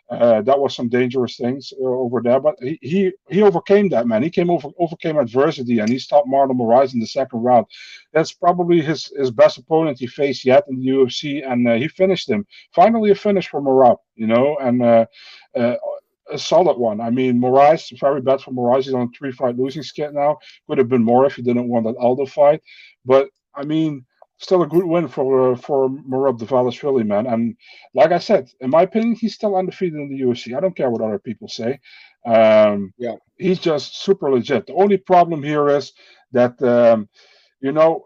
uh, that was some dangerous things uh, over there, but he, he he overcame that, man. He came over overcame adversity and he stopped Marlon Moraes in the second round. That's probably his his best opponent he faced yet in the UFC, and uh, he finished him. Finally, a finish for Merab, you know, and. A solid one. I mean, Moraes, very bad for Moraes. He's on a three fight losing skid now. Could have been more if he didn't want that Aldo fight. But I mean, still a good win for uh, for Merab Dvalishvili, man. And like I said, in my opinion, he's still undefeated in the UFC. I don't care what other people say. Um, yeah, he's just super legit. The only problem here is that um, you know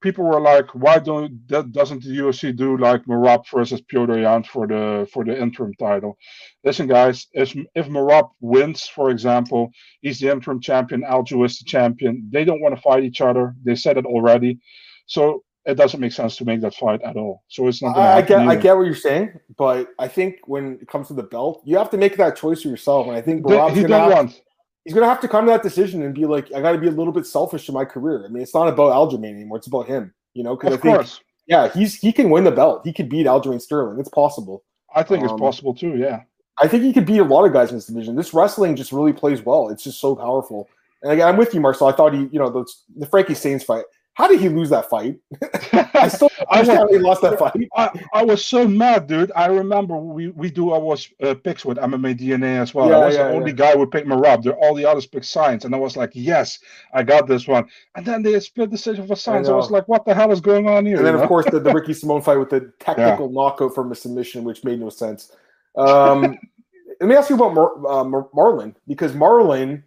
people were like, why don't that doesn't the UFC do like Merab versus Petr Yan for the for the interim title? Listen, guys, if if Merab wins, for example, he's the interim champion, Aljo is the champion. They don't want to fight each other. They said it already, so it doesn't make sense to make that fight at all. So it's not.
I, I get, either. I get what you're saying, but I think when it comes to the belt, you have to make that choice for yourself. And I think Merab's he don't have, want he's gonna have to come to that decision and be like, I got to be a little bit selfish in my career. I mean, it's not about Aljamain anymore; it's about him. You know, because I think, course. yeah, he's he can win the belt. He could beat Aljamain Sterling. It's possible.
I think um, it's possible too. Yeah,
I think he could beat a lot of guys in this division. This wrestling just really plays well. It's just so powerful. And again, I'm with you, Marcel. I thought he, you know, the, the Frankie Saenz fight. How did he lose that fight? I still I was, he lost that fight.
I, I, was so mad, dude. I remember we, we do our uh, picks with MMA DNA as well. Yeah, I was yeah, the only yeah. guy who picked Merab. There, all the others picked Saenz, and I was like, yes, I got this one. And then they split the decision for Saenz. I, I, was like, what the hell is going on here?
And then, of course, the, the Ricky Simón fight with the technical knockout from a submission, which made no sense. Um, let me ask you about Mar- uh, Mar- Marlon because Marlon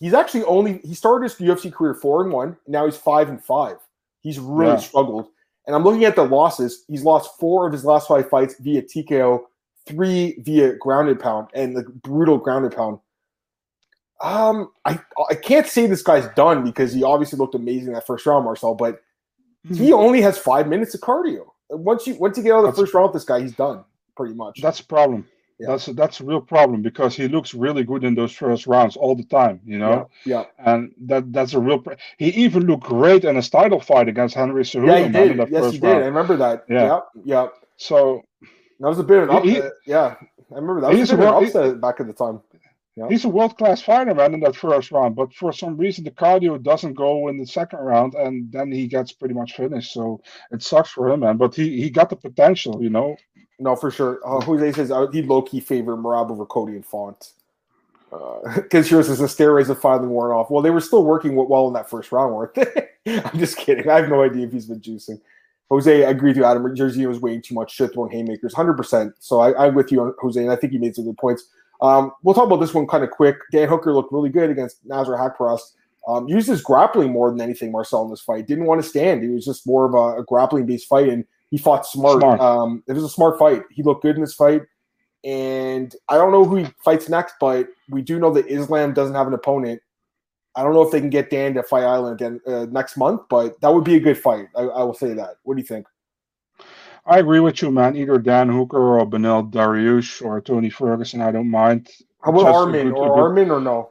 he's actually only he started his UFC career four and one. Now he's five and five. He's really yeah. struggled. And I'm looking at the losses. He's lost four of his last five fights via TKO, three via grounded pound, and the brutal grounded pound. Um, I I can't say this guy's done because he obviously looked amazing that first round, Marcel, but mm-hmm. he only has five minutes of cardio. Once you once you get out of the first round with this guy, he's done pretty much.
That's a problem. Yeah. That's a, that's a real problem because he looks really good in those first rounds all the time, you know.
Yeah.
yeah. And that that's a real. he even looked great in a title fight against Henry Cejudo.
Yeah, he did. yes, he did. I remember that. Yeah. Yeah.
So
that was a bit of an upset. He, yeah, I remember that was a bit of an upset back at the time.
Yeah. He's a world class fighter, man, in that first round. But for some reason, the cardio doesn't go in the second round, and then he gets pretty much finished. So it sucks for him, man. But he he got the potential, you know.
No, for sure. Uh, Jose says uh, he low key favor Merab over Cody and Font. Because uh, here's says the steroids have finally worn off. Well, they were still working well in that first round, weren't they? I'm just kidding. I have no idea if he's been juicing. Jose, I agree with you, Adam. Jersey was weighing too much shit throwing haymakers, 100%. So I, am with you on Jose, and I think he made some good points. Um, we'll talk about this one kind of quick. Dan Hooker looked really good against Nasrat Haqparast. Um, used his grappling more than anything, Marcel, in this fight. Didn't want to stand. He was just more of a, a grappling based fight. And he fought smart. smart. Um, it was a smart fight. He looked good in this fight. And I don't know who he fights next, but we do know that Islam doesn't have an opponent. I don't know if they can get Dan to Fight Island again uh, next month, but that would be a good fight. I, I, will say that. What do you think?
I agree with you, man. Either Dan Hooker or Beneil Dariush or Tony Ferguson. I don't mind.
How about Just Arman or Arman or no?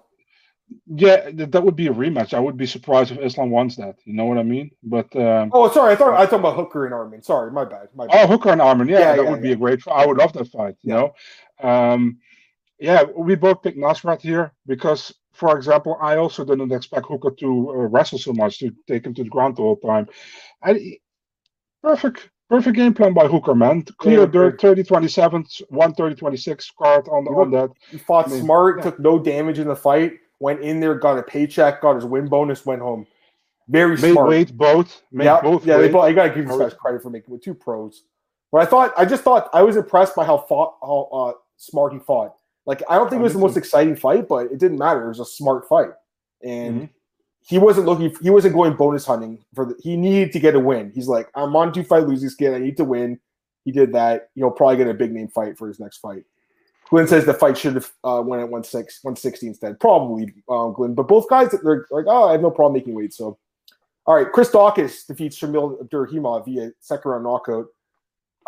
Yeah, that would be a rematch. I would be surprised if Islam wants that. You know what I mean? But um,
oh, sorry, I thought I thought about Hooker and Arman. Sorry, my bad. My bad.
Oh, Hooker and Arman. Yeah, yeah that yeah, would yeah. be a great. I would love that fight. You know, um, yeah, we both picked Nasrat here because, for example, I also didn't expect Hooker to uh, wrestle so much to take him to the ground the whole time. I, perfect Perfect game plan by Hooker, man. Clear yeah, 30 27, 130 26 card on, on that.
He fought I mean, smart, took no damage in the fight, went in there, got a paycheck, got his win bonus, went home. Very
Made
smart.
weight both. Made
yeah,
both
yeah. They both, I gotta give these guys credit for making with two pros. But I thought, I just thought, I was impressed by how fought, how uh, smart he fought. Like I don't think it was the most exciting fight, but it didn't matter. It was a smart fight, and mm-hmm. he wasn't looking. He wasn't going bonus hunting for. The, he needed to get a win. He's like, I'm on two fight losing skin. I need to win. He did that. He'll probably get a big name fight for his next fight. Glenn says the fight should have uh, went at 160 instead. Probably, um, Glenn. But both guys, they're like, oh, I have no problem making weight. So, all right. Chris Daukaus defeats Shamil Abdurakhimov via second round knockout.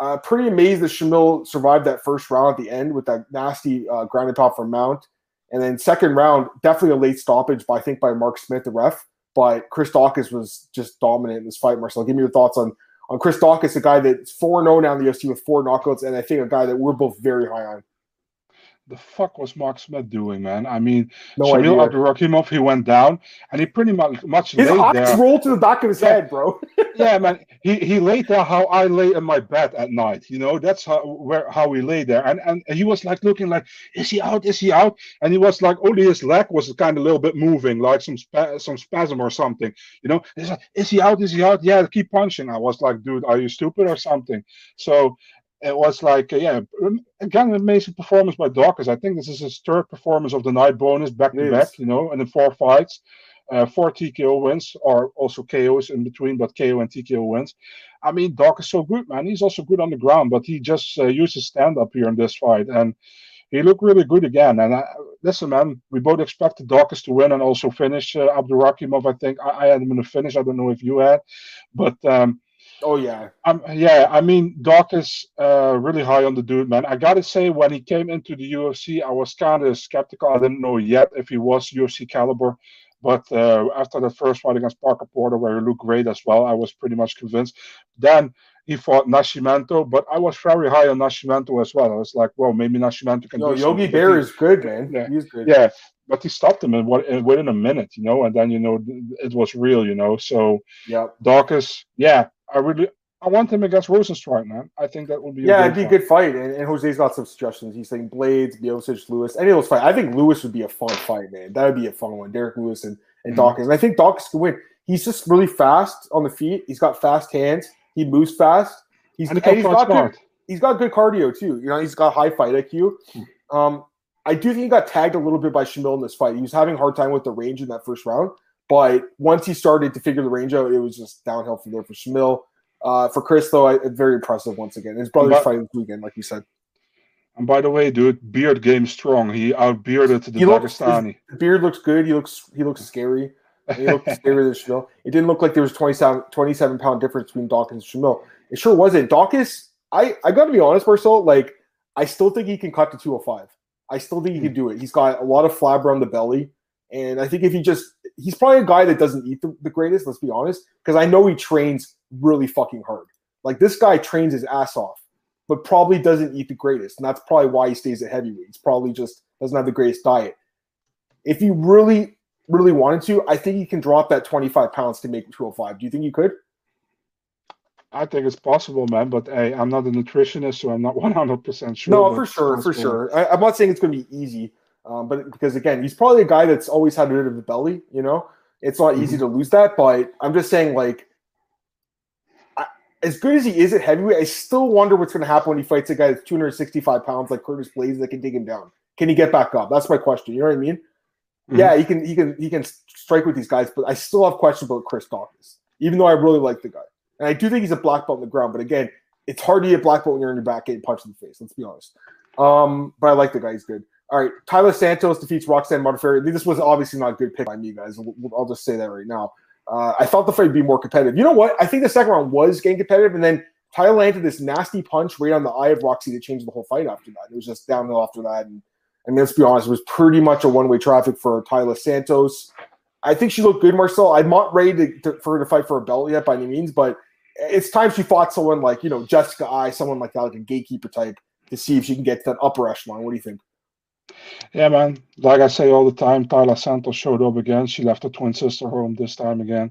Uh, pretty amazed that Shamil survived that first round at the end with that nasty uh, grounded top from Mount. And then second round, definitely a late stoppage, by I think by Mark Smith, the ref. But Chris Daukaus was just dominant in this fight. Marcel, give me your thoughts on on Chris Daukaus, a guy that's four zero oh now in the UFC with four knockouts, and I think a guy that we're both very high on
the fuck was Mark Smith doing, man? I mean, no Shamil Abdurakhimov, he went down and he pretty much much
his
eyes
there. rolled to the back of his yeah. head, bro.
yeah, man. He he laid there how I lay in my bed at night. You know, that's how where how he lay there, and and he was like looking like, is he out? Is he out? And he was like, only his leg was kind of a little bit moving, like some spa- some spasm or something. You know, he's like, is he out? Is he out? Yeah, keep punching. I was like, dude, are you stupid or something? So it was like uh, yeah again an amazing performance by Daukaus. I think this is his third performance of the night bonus back to back, you know, and in four fights, uh, four TKO wins or also KOs in between, but KO and TKO wins. I mean, Daukaus is so good, man. He's also good on the ground, but he just uh, used his stand up here in this fight and. He looked really good again, and I, listen, man. We both expected Daukaus to win and also finish uh, Abdurakhimov. I think I, I had him in the finish. I don't know if you had, but um,
Oh yeah,
um, yeah. I mean, Doc is uh, really high on the dude, man. I gotta say, when he came into the UFC, I was kind of skeptical. I didn't know yet if he was UFC caliber, but uh, after the first fight against Parker Porter, where he looked great as well, I was pretty much convinced. Then he fought Nascimento, but I was very high on Nascimento as well. I was like, well, maybe Nascimento can.
Do No, do Yogi Bear is good, man.
Yeah,
he's good.
Yeah, but he stopped him in what within a minute, you know, and then you know it was real, you know. So
yeah,
Daukaus, yeah, I really I want him against Rozenstruik, man. I think that would be
yeah, it'd be a good fight. And, and, Jose's got some suggestions. He's saying Blaydes, Miocic, Lewis, any of those fights. I think Lewis would be a fun fight, man. That would be a fun one. Derrick Lewis and, and mm-hmm. Daukaus. And I think Daukaus can win. He's just really fast on the feet. He's got fast hands. He moves fast. He's, and and he's got good, he's got good cardio too. You know, he's got high fight IQ. Hmm. Um, I do think he got tagged a little bit by Shamil in this fight. He was having a hard time with the range in that first round. But once he started to figure the range out, it was just downhill from there for Shamil. Uh, for Chris, though, I, very impressive once again. His brother's by, fighting this weekend, like you said.
And by the way, dude, beard game strong. He outbearded the he Dagestani.
Looks, beard looks good. He looks he looks scary. He looks scary than Shamil. It didn't look like there was 27, 27 pound difference between Daukaus and Shamil. It sure wasn't. Daukaus, I I got to be honest, Marcel. Like I still think he can cut to 205. I still think he can do it. He's got a lot of flab around the belly. And I think if he just, he's probably a guy that doesn't eat the, the greatest, let's be honest, because I know he trains really fucking hard. Like this guy trains his ass off, but probably doesn't eat the greatest. And that's probably why he stays at heavyweight. He's probably just doesn't have the greatest diet. If he really, really wanted to, I think he can drop that 25 pounds to make 205. Do you think you could?
I think it's possible, man. But hey, I'm not a nutritionist, so I'm not 100% sure.
No, for sure, for sure. I, am not saying it's going to be easy, um, but because again, he's probably a guy that's always had a bit of a belly. You know, it's not easy mm-hmm. to lose that. But I'm just saying, like, I, as good as he is at heavyweight, I still wonder what's going to happen when he fights a guy that's 265 pounds like Curtis Blaydes that can take him down. Can he get back up? That's my question. You know what I mean? Mm-hmm. Yeah, he can. He can. He can strike with these guys, but I still have questions about Chris Daukaus, even though I really like the guy, and I do think he's a black belt on the ground. But again, it's hard to get black belt when you're in your back getting punched in the face. Let's be honest. Um, but I like the guy. He's good. All right, Taila Santos defeats Roxanne Modafferi. This was obviously not a good pick by me, guys. I'll just say that right now. Uh, I thought the fight would be more competitive. You know what? I think the second round was getting competitive, and then Taila landed this nasty punch right on the eye of Roxy that changed the whole fight after that. It was just downhill after that. And, and let's be honest, it was pretty much a one way traffic for Taila Santos. I think she looked good, Marcel. I'm not ready to, to, for her to fight for a belt yet by any means, but it's time she fought someone like, you know, Jessica I, someone like that, like a gatekeeper type, to see if she can get to that upper echelon. What do you think?
Yeah, man. Like I say all the time, Taila Santos showed up again. She left her twin sister home this time again.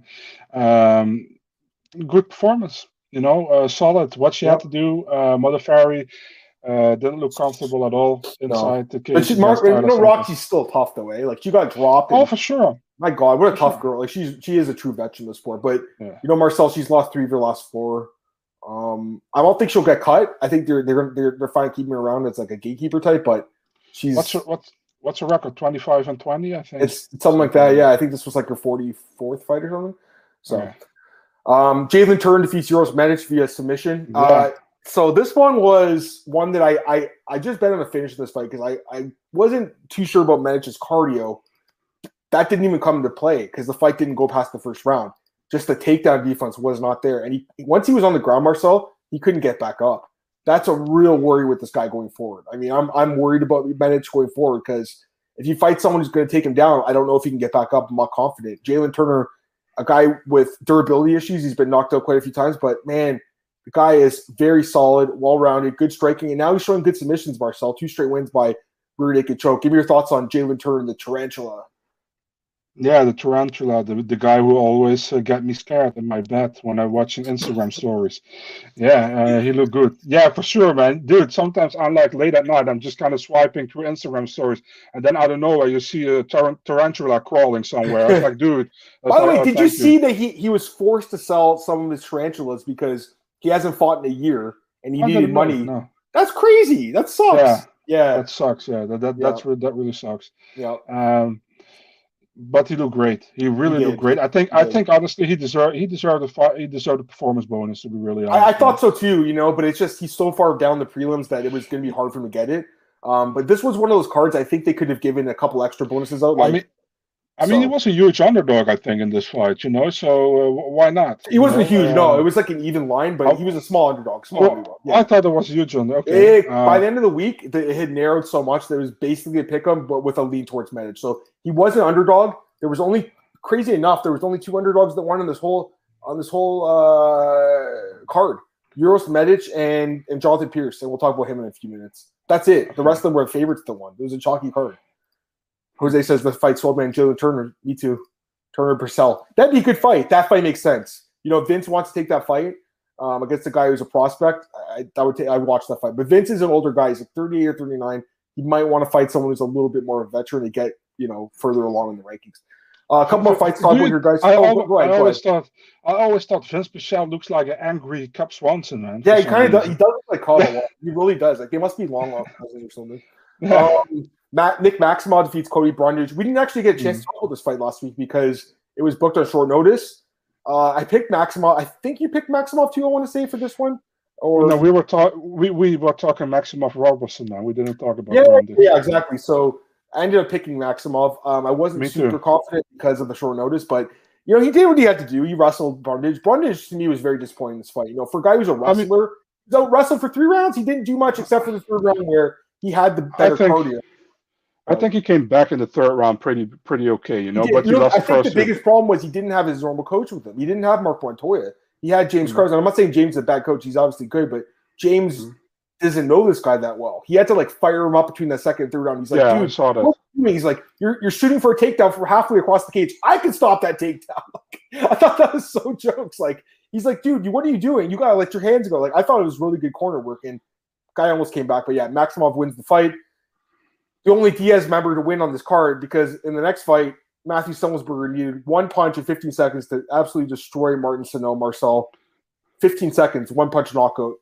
Um, good performance. You know, uh, solid. What she yep. had to do, uh, Modafferi uh, didn't look comfortable at all inside no. the cage.
But she, Mark, you know, Roxy's still tough the way. Like she got dropped.
oh, for sure.
My God, what a tough sure. girl! Like she's she is a true veteran of the sport. But yeah. you know, Marcel, she's lost three of her last four. Um, I don't think she'll get cut. I think they're they're they're, they're fine keeping her around as like a gatekeeper type. But she's
what's her, what's what's her record? Twenty five and twenty, I think.
It's something like that. Yeah, I think this was like her forty fourth fight or something. So. Yeah. Um, Jalin Turner defeats Uros Medic via submission. Yeah. Uh, so this one was one that I I, I just bet on the finish of this fight because I, I wasn't too sure about Medic's cardio. That didn't even come into play because the fight didn't go past the first round. Just the takedown defense was not there. And he once he was on the ground, Marcel, he couldn't get back up. That's a real worry with this guy going forward. I mean, I'm I'm worried about Medic going forward because if you fight someone who's going to take him down, I don't know if he can get back up. I'm not confident. Jalin Turner, a guy with durability issues, he's been knocked out quite a few times, but man, the guy is very solid, well rounded, good striking, and now he's showing good submissions, Marcel. Two straight wins by rear naked choke. Give me your thoughts on Jalin Turner, the tarantula.
Yeah, the tarantula, the, the guy who always uh, got me scared in my bed when I'm watching Instagram stories. Yeah, uh, he looked good. Yeah, for sure, man. Dude, sometimes I'm like late at night, I'm just kind of swiping through Instagram stories, and then out of nowhere, you see a tar- tarantula crawling somewhere. I was like, dude.
By the way, oh, did you see that he, he was forced to sell some of his tarantulas because he hasn't fought in a year and he needed money? No. That's crazy. That sucks.
Yeah. Yeah. That sucks. Yeah. That, that, yeah. That's, that really sucks.
Yeah.
Um, but he looked great. He really he looked great. I think. I think honestly, he deserved. He deserved a. He deserved a performance bonus. To be really honest,
I, I thought so too. You know, but it's just he's so far down the prelims that it was going to be hard for him to get it. Um, but this was one of those cards. I think they could have given a couple extra bonuses out. Like,
I mean, I mean, so. he was a huge underdog, I think, in this fight. You know, so uh, why not?
He wasn't know? huge. no, uh, it was like an even line, but he was a small underdog. Small well, underdog.
Yeah. I thought it was a huge underdog. Okay.
It, uh, by the end of the week, it had narrowed so much that it was basically a pick 'em, but with a lean towards Medic. So he was an underdog. There was only crazy enough. There was only two underdogs that won on this whole on this whole uh, card: Uros Medic and and Jonathan Pearce. And we'll talk about him in a few minutes. That's it. The rest of them were favorites to win. It was a chalky card. Jose says the fight sold man Jalin Turner. Me too. Turner Purcell. That'd be a good fight. That fight makes sense. You know, Vince wants to take that fight um, against the guy who's a prospect. I, would take. I watch that fight. But Vince is an older guy. He's like 38 or 39. He might want to fight someone who's a little bit more of a veteran to get you know further along in the rankings. Uh, a couple more fights. Talk with your guys.
I, oh, always, go ahead, I always thought I always thought Vince Pichel looks like an angry Cub Swanson, man.
Yeah, he kind of does. He does look like Carl. he really does. Like they must be long lost cousins or something. Um, Matt, Nick Maximov defeats Cody Brundage. We didn't actually get a chance mm. to talk about this fight last week because it was booked on short notice. Uh, I picked Maximov. I think you picked Maximov too. I want to say for this one.
Or no, we were talking. We, we were talking Maximov Robertson. Now we didn't talk about.
Yeah, Brundage. yeah, exactly. So I ended up picking Maximov. Um, I wasn't Me super too. confident because of the short notice, but you know he did what he had to do. He wrestled Brundage. Brundage to me was very disappointing in this fight. You know, for a guy who's a wrestler, I mean, wrestled for three rounds. He didn't do much except for the third round where he had the better cardio.
I think he came back in the third round pretty pretty okay, you know. Did, but
you know, I think the biggest problem was he didn't have his normal coach with him. He didn't have Mark Montoya. He had James mm-hmm. Carson. I'm not saying James is a bad coach. He's obviously good, but James mm-hmm. doesn't know this guy that well. He had to like fire him up between the second and third round. He's like,
yeah, dude, I saw that.
He's like, you're, you're shooting for a takedown from halfway across the cage. I can stop that takedown. I thought that was so jokes. Like, he's like, dude, what are you doing? You gotta let your hands go. Like, I thought it was really good corner work, and guy almost came back. But yeah, Maximov wins the fight the only Diaz member to win on this card because in the next fight, Matthew Semelsberger needed one punch in 15 seconds to absolutely destroy Martin Sano Marcel. 15 seconds, one punch knockout.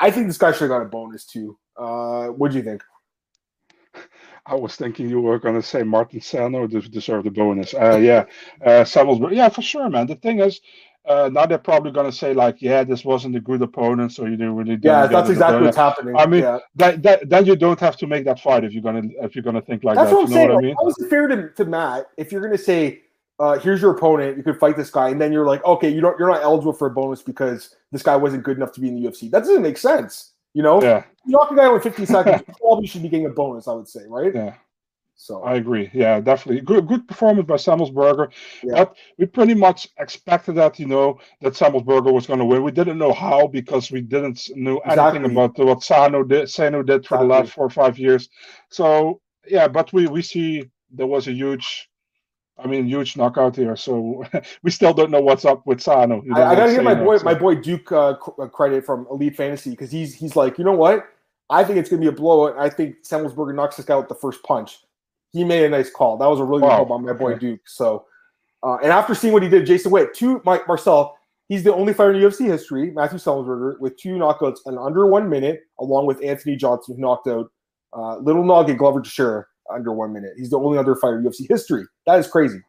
I think this guy should have got a bonus too. Uh, what do you think?
I was thinking you were going to say Martin Sano deserved a bonus. Uh, yeah, uh. Yeah, for sure, man. The thing is, uh, now they're probably going to say like, yeah, this wasn't a good opponent, so you didn't really.
Yeah, that's exactly what's happening.
I mean,
yeah.
that, that, then you don't have to make that fight if you're gonna if you're gonna think like
that's
that.
What I'm
you
saying.
What I mean?
How is it fair to, to Matt if you're gonna say, uh, here's your opponent, you could fight this guy, and then you're like, okay, you don't, you're not eligible for a bonus because this guy wasn't good enough to be in the UFC. That doesn't make sense. You know,
yeah.
You knock a guy with 15 seconds, you probably should be getting a bonus. I would say, right?
Yeah. So I agree. Yeah, definitely. Good good performance by Semelsberger. Yeah. But we pretty much expected that, you know, that Semelsberger was going to win. We didn't know how because we didn't know anything about what Sano did, Sano did for exactly. the last four or five years. So yeah, but we we see there was a huge I mean, huge knockout here. So we still don't know what's up with Sano.
I, I, gotta give my boy, so. my boy Duke, uh, uh, credit from Elite Fantasy because he's he's like, you know what? I think it's gonna be a blowout. I think Semelsberger knocks this guy with the first punch. He made a nice call. That was a really wow. good call by my boy Duke. So, uh, and after seeing what he did, Jason Witt, two Mike Marcel, he's the only fighter in UFC history, Matthew Semelsberger, with two knockouts in under one minute, along with Anthony Johnson, who knocked out uh, Little Nog and Glover Teixeira under one minute. He's the only other fighter in UFC history. That is crazy.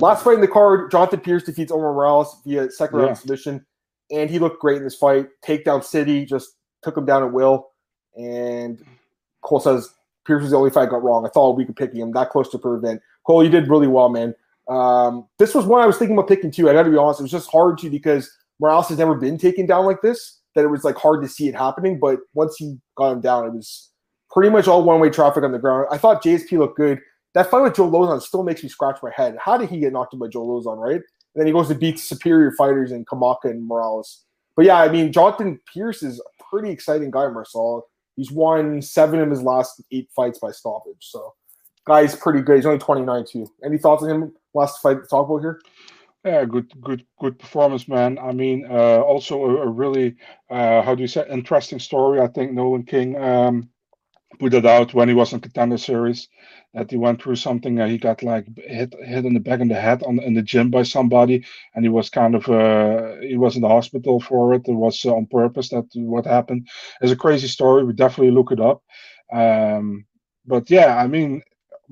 Last fight in the card, Jonathan Pearce defeats Omar Morales via second round submission, and he looked great in this fight. Takedown City just took him down at will, and Cole says Pearce was the only fight I got wrong. I thought we could pick him that close to prevent. Cole, you did really well, man. Um, this was one I was thinking about picking too. I got to be honest, it was just hard to because Morales has never been taken down like this. That it was like hard to see it happening, but once he got him down, it was pretty much all one way traffic on the ground. I thought JSP looked good. That fight with Joe Lauzon still makes me scratch my head. How did he get knocked out by Joe Lauzon, right? And then he goes to beat superior fighters in Kamaka and Morales. But yeah, I mean, Jonathan Pearce is a pretty exciting guy, Marcel. He's won seven of his last eight fights by stoppage. So, guy's pretty good. He's only 29 too. Any thoughts on him? Last fight to talk about here?
Yeah, good, good, good performance, man. I mean, uh, also a, a really, uh, how do you say, interesting story. I think Nolan King um, put it out when he was in contender series that he went through something uh, he got like hit hit in the back of the head on in the gym by somebody and he was kind of uh, he was in the hospital for it. It was uh, on purpose that what happened. It's a crazy story. We definitely look it up. Um, but yeah i mean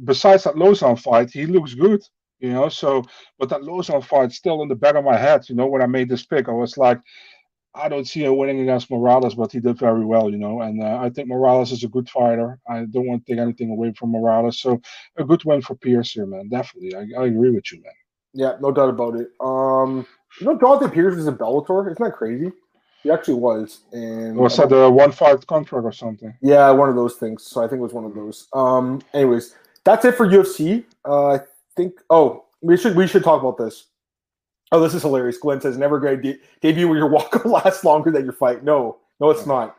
besides that Lauzon fight he looks good you know so but that Lauzon fight still in the back of my head you know when i made this pick i was like I don't see him winning against Morales, but he did very well, you know. And uh, I think Morales is a good fighter. I don't want to take anything away from Morales. So a good win for Pearce here, man. Definitely. I, I agree with you, man.
Yeah, no doubt about it. Um, you know, Jonathan Pearce was in Bellator. Isn't that crazy? He actually was. And
was that a one fight contract or something?
Yeah, one of those things. So I think it was one of those. Um, anyways, that's it for UFC. Uh, I think. Oh, we should we should talk about this. Oh, this is hilarious. Glenn says, never to de- debut where your walk lasts longer than your fight. No, no, it's not.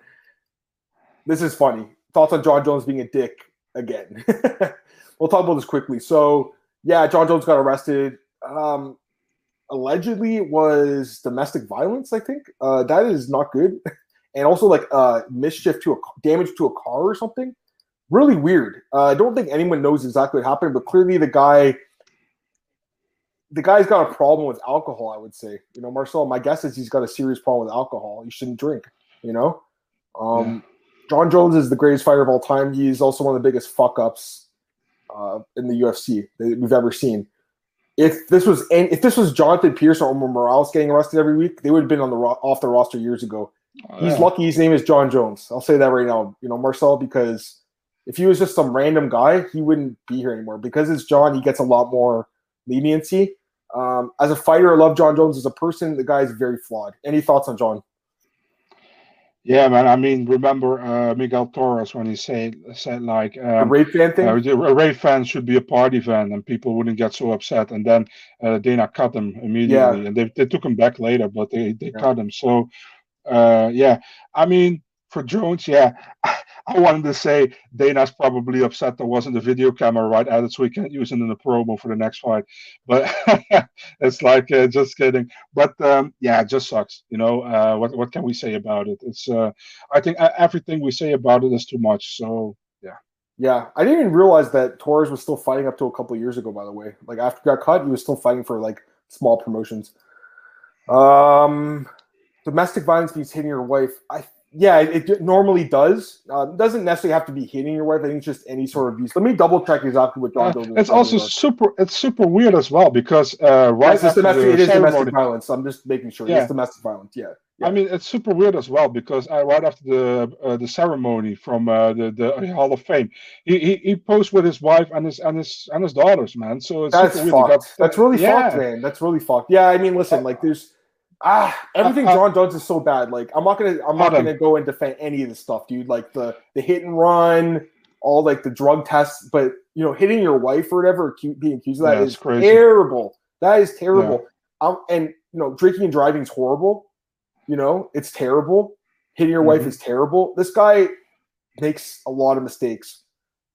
This is funny. Thoughts on Jon Jones being a dick again. we'll talk about this quickly. So, yeah, Jon Jones got arrested. Um, allegedly, it was domestic violence, I think. Uh, that is not good. And also, like, uh, mischief to a damage to a car or something. Really weird. Uh, I don't think anyone knows exactly what happened, but clearly the guy the guy's got a problem with alcohol. I would say, you know, Marcel. My guess is he's got a serious problem with alcohol. He shouldn't drink. You know, um, yeah. Jon Jones is the greatest fighter of all time. He's also one of the biggest fuck ups uh, in the UFC that we've ever seen. If this was if this was Jonathan Pearce or Omar Morales getting arrested every week, they would have been on the ro- off the roster years ago. Oh, he's lucky his name is Jon Jones. I'll say that right now. You know, Marcel, because if he was just some random guy, he wouldn't be here anymore. Because it's Jon, he gets a lot more leniency. Um, as a fighter, I love Jon Jones. As a person, the guy is very flawed. Any thoughts on Jon?
Yeah, man. I mean, remember uh, Miguel Torres when he said said like um,
a rape fan thing.
Uh, a rape fan should be a party fan, and people wouldn't get so upset. And then uh, Dana cut him immediately, yeah. and they, they took him back later, but they they yeah. cut him. So, uh, yeah. I mean, for Jones, yeah. I wanted to say Dana's probably upset there wasn't a video camera right at it, so we can't use it in the promo for the next fight. But it's like uh, just kidding. But um, yeah, it just sucks. You know uh, what? What can we say about it? It's. Uh, I think everything we say about it is too much. So yeah.
Yeah, I didn't even realize that Torres was still fighting up to a couple years ago. By the way, like after he got cut, he was still fighting for like small promotions. Um, domestic violence means hitting your wife. I yeah, it, it normally does. Uh, doesn't necessarily have to be hitting your wife. I think it's just any sort of abuse. Let me double check exactly what Jon.
uh, It's also super. It's super weird as well because uh, right
yes, domestic, it is domestic violence. I'm just making sure. Yeah. It's domestic violence. Yeah. yeah.
I mean, it's super weird as well because uh, right after the uh, the ceremony from uh, the the Hall of Fame, he, he he posed with his wife and his and his and his daughters, man. So it's
that's fucked. Got, that's really yeah. fucked, man. That's really fucked. Yeah, I mean, listen, like there's Ah, everything uh, uh, Jon Jones is so bad. Like I'm not gonna I'm not gonna go and defend any of this stuff, dude. Like the the hit and run, all like the drug tests, but you know, hitting your wife or whatever, being accused of that yeah, is crazy. terrible. That is terrible. Yeah. Um, and you know, drinking and driving is horrible. You know, it's terrible. Hitting your mm-hmm. wife is terrible. This guy makes a lot of mistakes.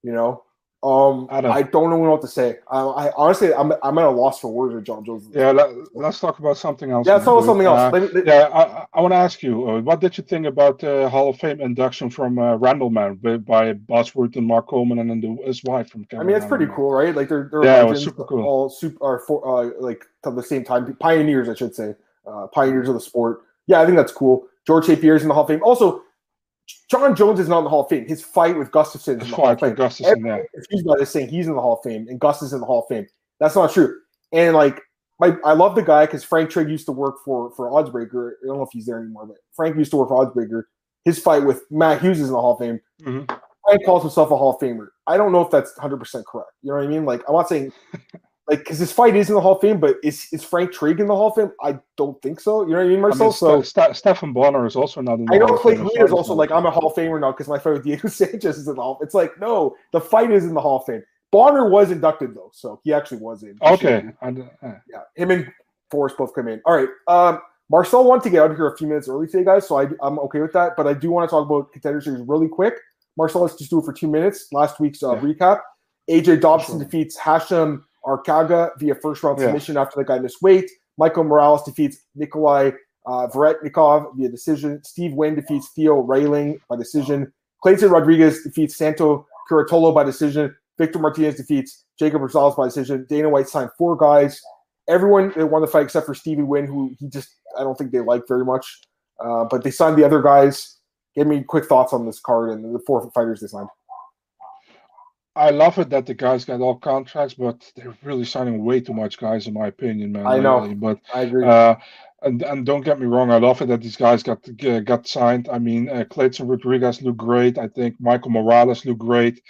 You know, Um, I don't, I don't know what to say. I, I, honestly, I'm, I'm at a loss for words with Jon Jones.
Yeah, let, us talk about something else.
Yeah, let's talk about something else. Uh,
let me, let, yeah, I, I want to ask you, uh, what did you think about the Hall of Fame induction from uh, Randleman by, by Bosworth and Mark Coleman and then his wife from
Carolina? I mean, it's pretty cool, right? Like they're, they're
yeah, super cool.
all super, or for, uh, like at the same time, pioneers, I should say, uh, pioneers of the sport. Yeah, I think that's cool. Georges St. Pierre's in the Hall of Fame. Also, Jon Jones is not in the Hall of Fame. His fight with Gustafsson is in the Hall of Fame.
Gustafsson, yeah.
By saying he's in the Hall of Fame and Gus is in the Hall of Fame. That's not true. And like, my, I love the guy because Frank Trigg used to work for for Oddsbreaker. I don't know if he's there anymore, but Frank used to work for Oddsbreaker. His fight with Matt Hughes is in the Hall of Fame. Mm-hmm. Frank calls himself a Hall of Famer. I don't know if that's 100 percent correct. You know what I mean? Like, I'm not saying like because this fight is in the Hall of Fame, but is is Frank Trigg in the Hall of Fame? I don't think so. You know what I mean, Marcel? I mean,
so St- Stephan Bonnar is also not in the
I know Clay Guida is also like I'm a Hall of Famer now because my fight with Diego Sanchez is in the Hall. It's like no, the fight is in the Hall of Fame. Bonnar was inducted though, so he actually was in.
Okay,
uh, yeah, him and Forrest both come in. All right, um, Marcel wanted to get out of here a few minutes early today, guys, so I, I'm okay with that. But I do want to talk about contender series really quick. Marcel, let's just do it for two minutes. Last week's uh, yeah. recap: AJ Dobson sure. defeats Hashim Arkaga via first round yeah. submission after the guy missed weight. Michael Morales defeats Nikolai uh, Veretennikov via decision. Steve Wynn defeats Theo Railing by decision. Clayton Rodriguez defeats Santo Curatolo by decision. Victor Martinez defeats Jacob Rosales by decision. Dana White signed four guys. Everyone that won the fight except for Stevie Wynn, who he just I don't think they like very much. Uh, but they signed the other guys. Give me quick thoughts on this card and the four fighters they signed.
I love it that the guys got all contracts, but they're really signing way too much guys, in my opinion, man.
I know,
but
I agree.
Uh, and, and don't get me wrong, I love it that these guys got uh, got signed. I mean, uh, Clayton Rodriguez looked great. I think Michael Morales looked great.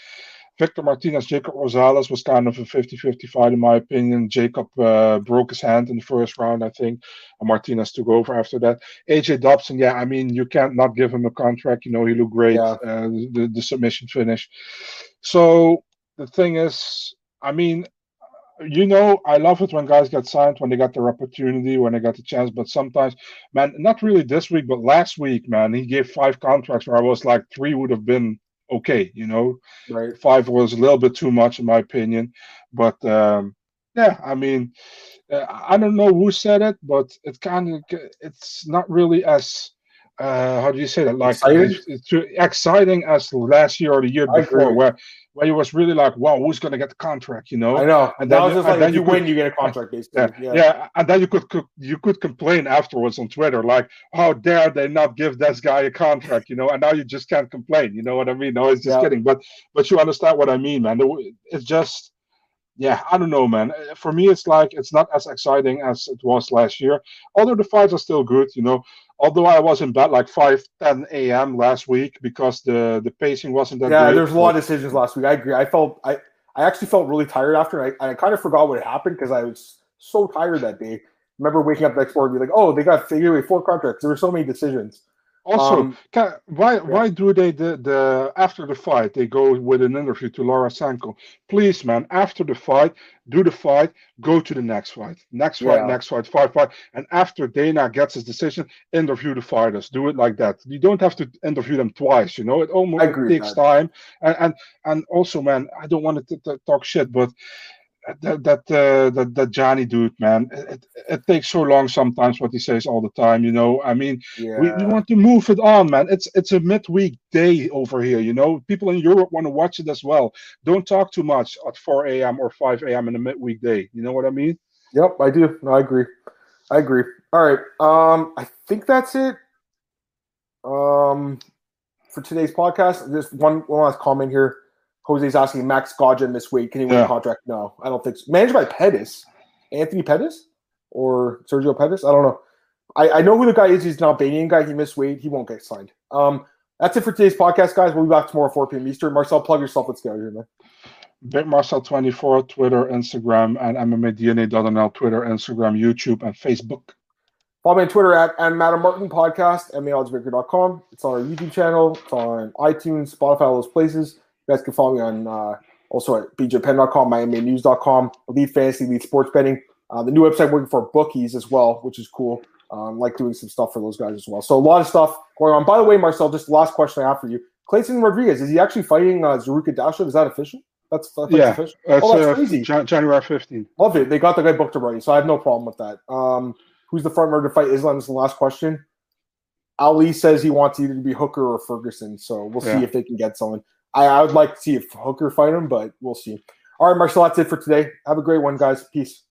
Victor Martinez, Jacob Rosales was kind of a 50-50 fight in my opinion. Jacob uh, broke his hand in the first round, I think, and Martinez took over after that. AJ Dobson, yeah, I mean, you can't not give him a contract. You know, he looked great. Yeah. Uh, the the submission finish. So the thing is, I mean, you know, I love it when guys get signed when they got their opportunity, when they got the chance. But sometimes, man, not really this week, but last week, man, he gave five contracts where I was like, three would have been okay, you know.
Right.
Five was a little bit too much, in my opinion. But um, yeah, I mean, uh, I don't know who said it, but it kind of it's not really as uh, how do you say that? Like? It's, it's exciting as last year or the year before, where where it was really like, wow, who's gonna get the contract? You know?
I know. And then, just like then you, you win, you get a contract, basically.
Yeah, yeah, yeah. And then you could, could you could complain afterwards on Twitter, like, how dare they not give this guy a contract? You know? And now you just can't complain. You know what I mean? No, it's just yeah. kidding. But but you understand what I mean, man. It's just yeah, I don't know, man. For me, it's like it's not as exciting as it was last year. Although the fights are still good, you know although I was in bed like 5 10 a.m. last week because the the pacing wasn't that good.
yeah,
great.
there's a lot of decisions last week. I agree. I felt I I actually felt really tired after. I, I kind of forgot what happened because I was so tired that day. remember waking up the next morning and be like, oh, they got figure four contracts. There were so many decisions.
Also, um, can, why yeah. why do they the, the after the fight they go with an interview to Laura Sanko? Please, man, after the fight, do the fight, go to the next fight, next fight, yeah. next fight, fight, fight, and after Dana gets his decision, interview the fighters. Do it like that. You don't have to interview them twice. You know, it almost takes time, and, and and also, man, I don't want to talk shit, but that that uh, that that Johnny dude, man, it, it takes so long sometimes what he says all the time. You know, I mean, yeah. we, we want to move it on, man. It's it's a midweek day over here. You know, people in Europe want to watch it as well. Don't talk too much at 4 a.m. or 5 a.m. in a midweek day. You know what I mean?
Yep, I do. No, I agree. I agree. All right. Um, I think that's it. Um, for today's podcast, just one one last comment here. Jose's asking Max Godja this week. Can he win yeah. a contract? No, I don't think so. Managed by Pettis, Anthony Pettis or Sergio Pettis. I don't know. I, I know who the guy is. He's an Albanian guy. He missed weight. He won't get signed. Um, that's it for today's podcast, guys. We'll be back tomorrow 4 p.m. Eastern. Marcel, plug yourself. Let's go here, man.
Big Marcel24, Twitter, Instagram, and MMADNA.nl, Twitter, Instagram, YouTube, and Facebook.
Follow me on Twitter at and Madam Martin Podcast, MMAOddsbreaker.com. It's on our YouTube channel. It's on iTunes, Spotify, all those places. You guys can follow me on uh, also at bjpenn.com, mmanews.com, Elite Fantasy, Lead Sports Betting. Uh, the new website working for bookies as well, which is cool. Um, like doing some stuff for those guys as well. So a lot of stuff going on. By the way, Marcel, just the last question I have for you: Clayton Rodriguez is he actually fighting uh, Zaruka Dasha? Is that official? That's, that's
yeah,
official.
That's, uh,
oh, that's
uh,
crazy.
January fifteenth.
Love it. They got the guy booked already, so I have no problem with that. Um, who's the front runner to fight Islam? Is the last question. Ali says he wants either to be Hooker or Ferguson, so we'll
yeah.
see if they can get someone. I, I would like to see if Hooker fight him, but we'll see. All right, Marshall, that's it for today. Have a great one, guys. Peace.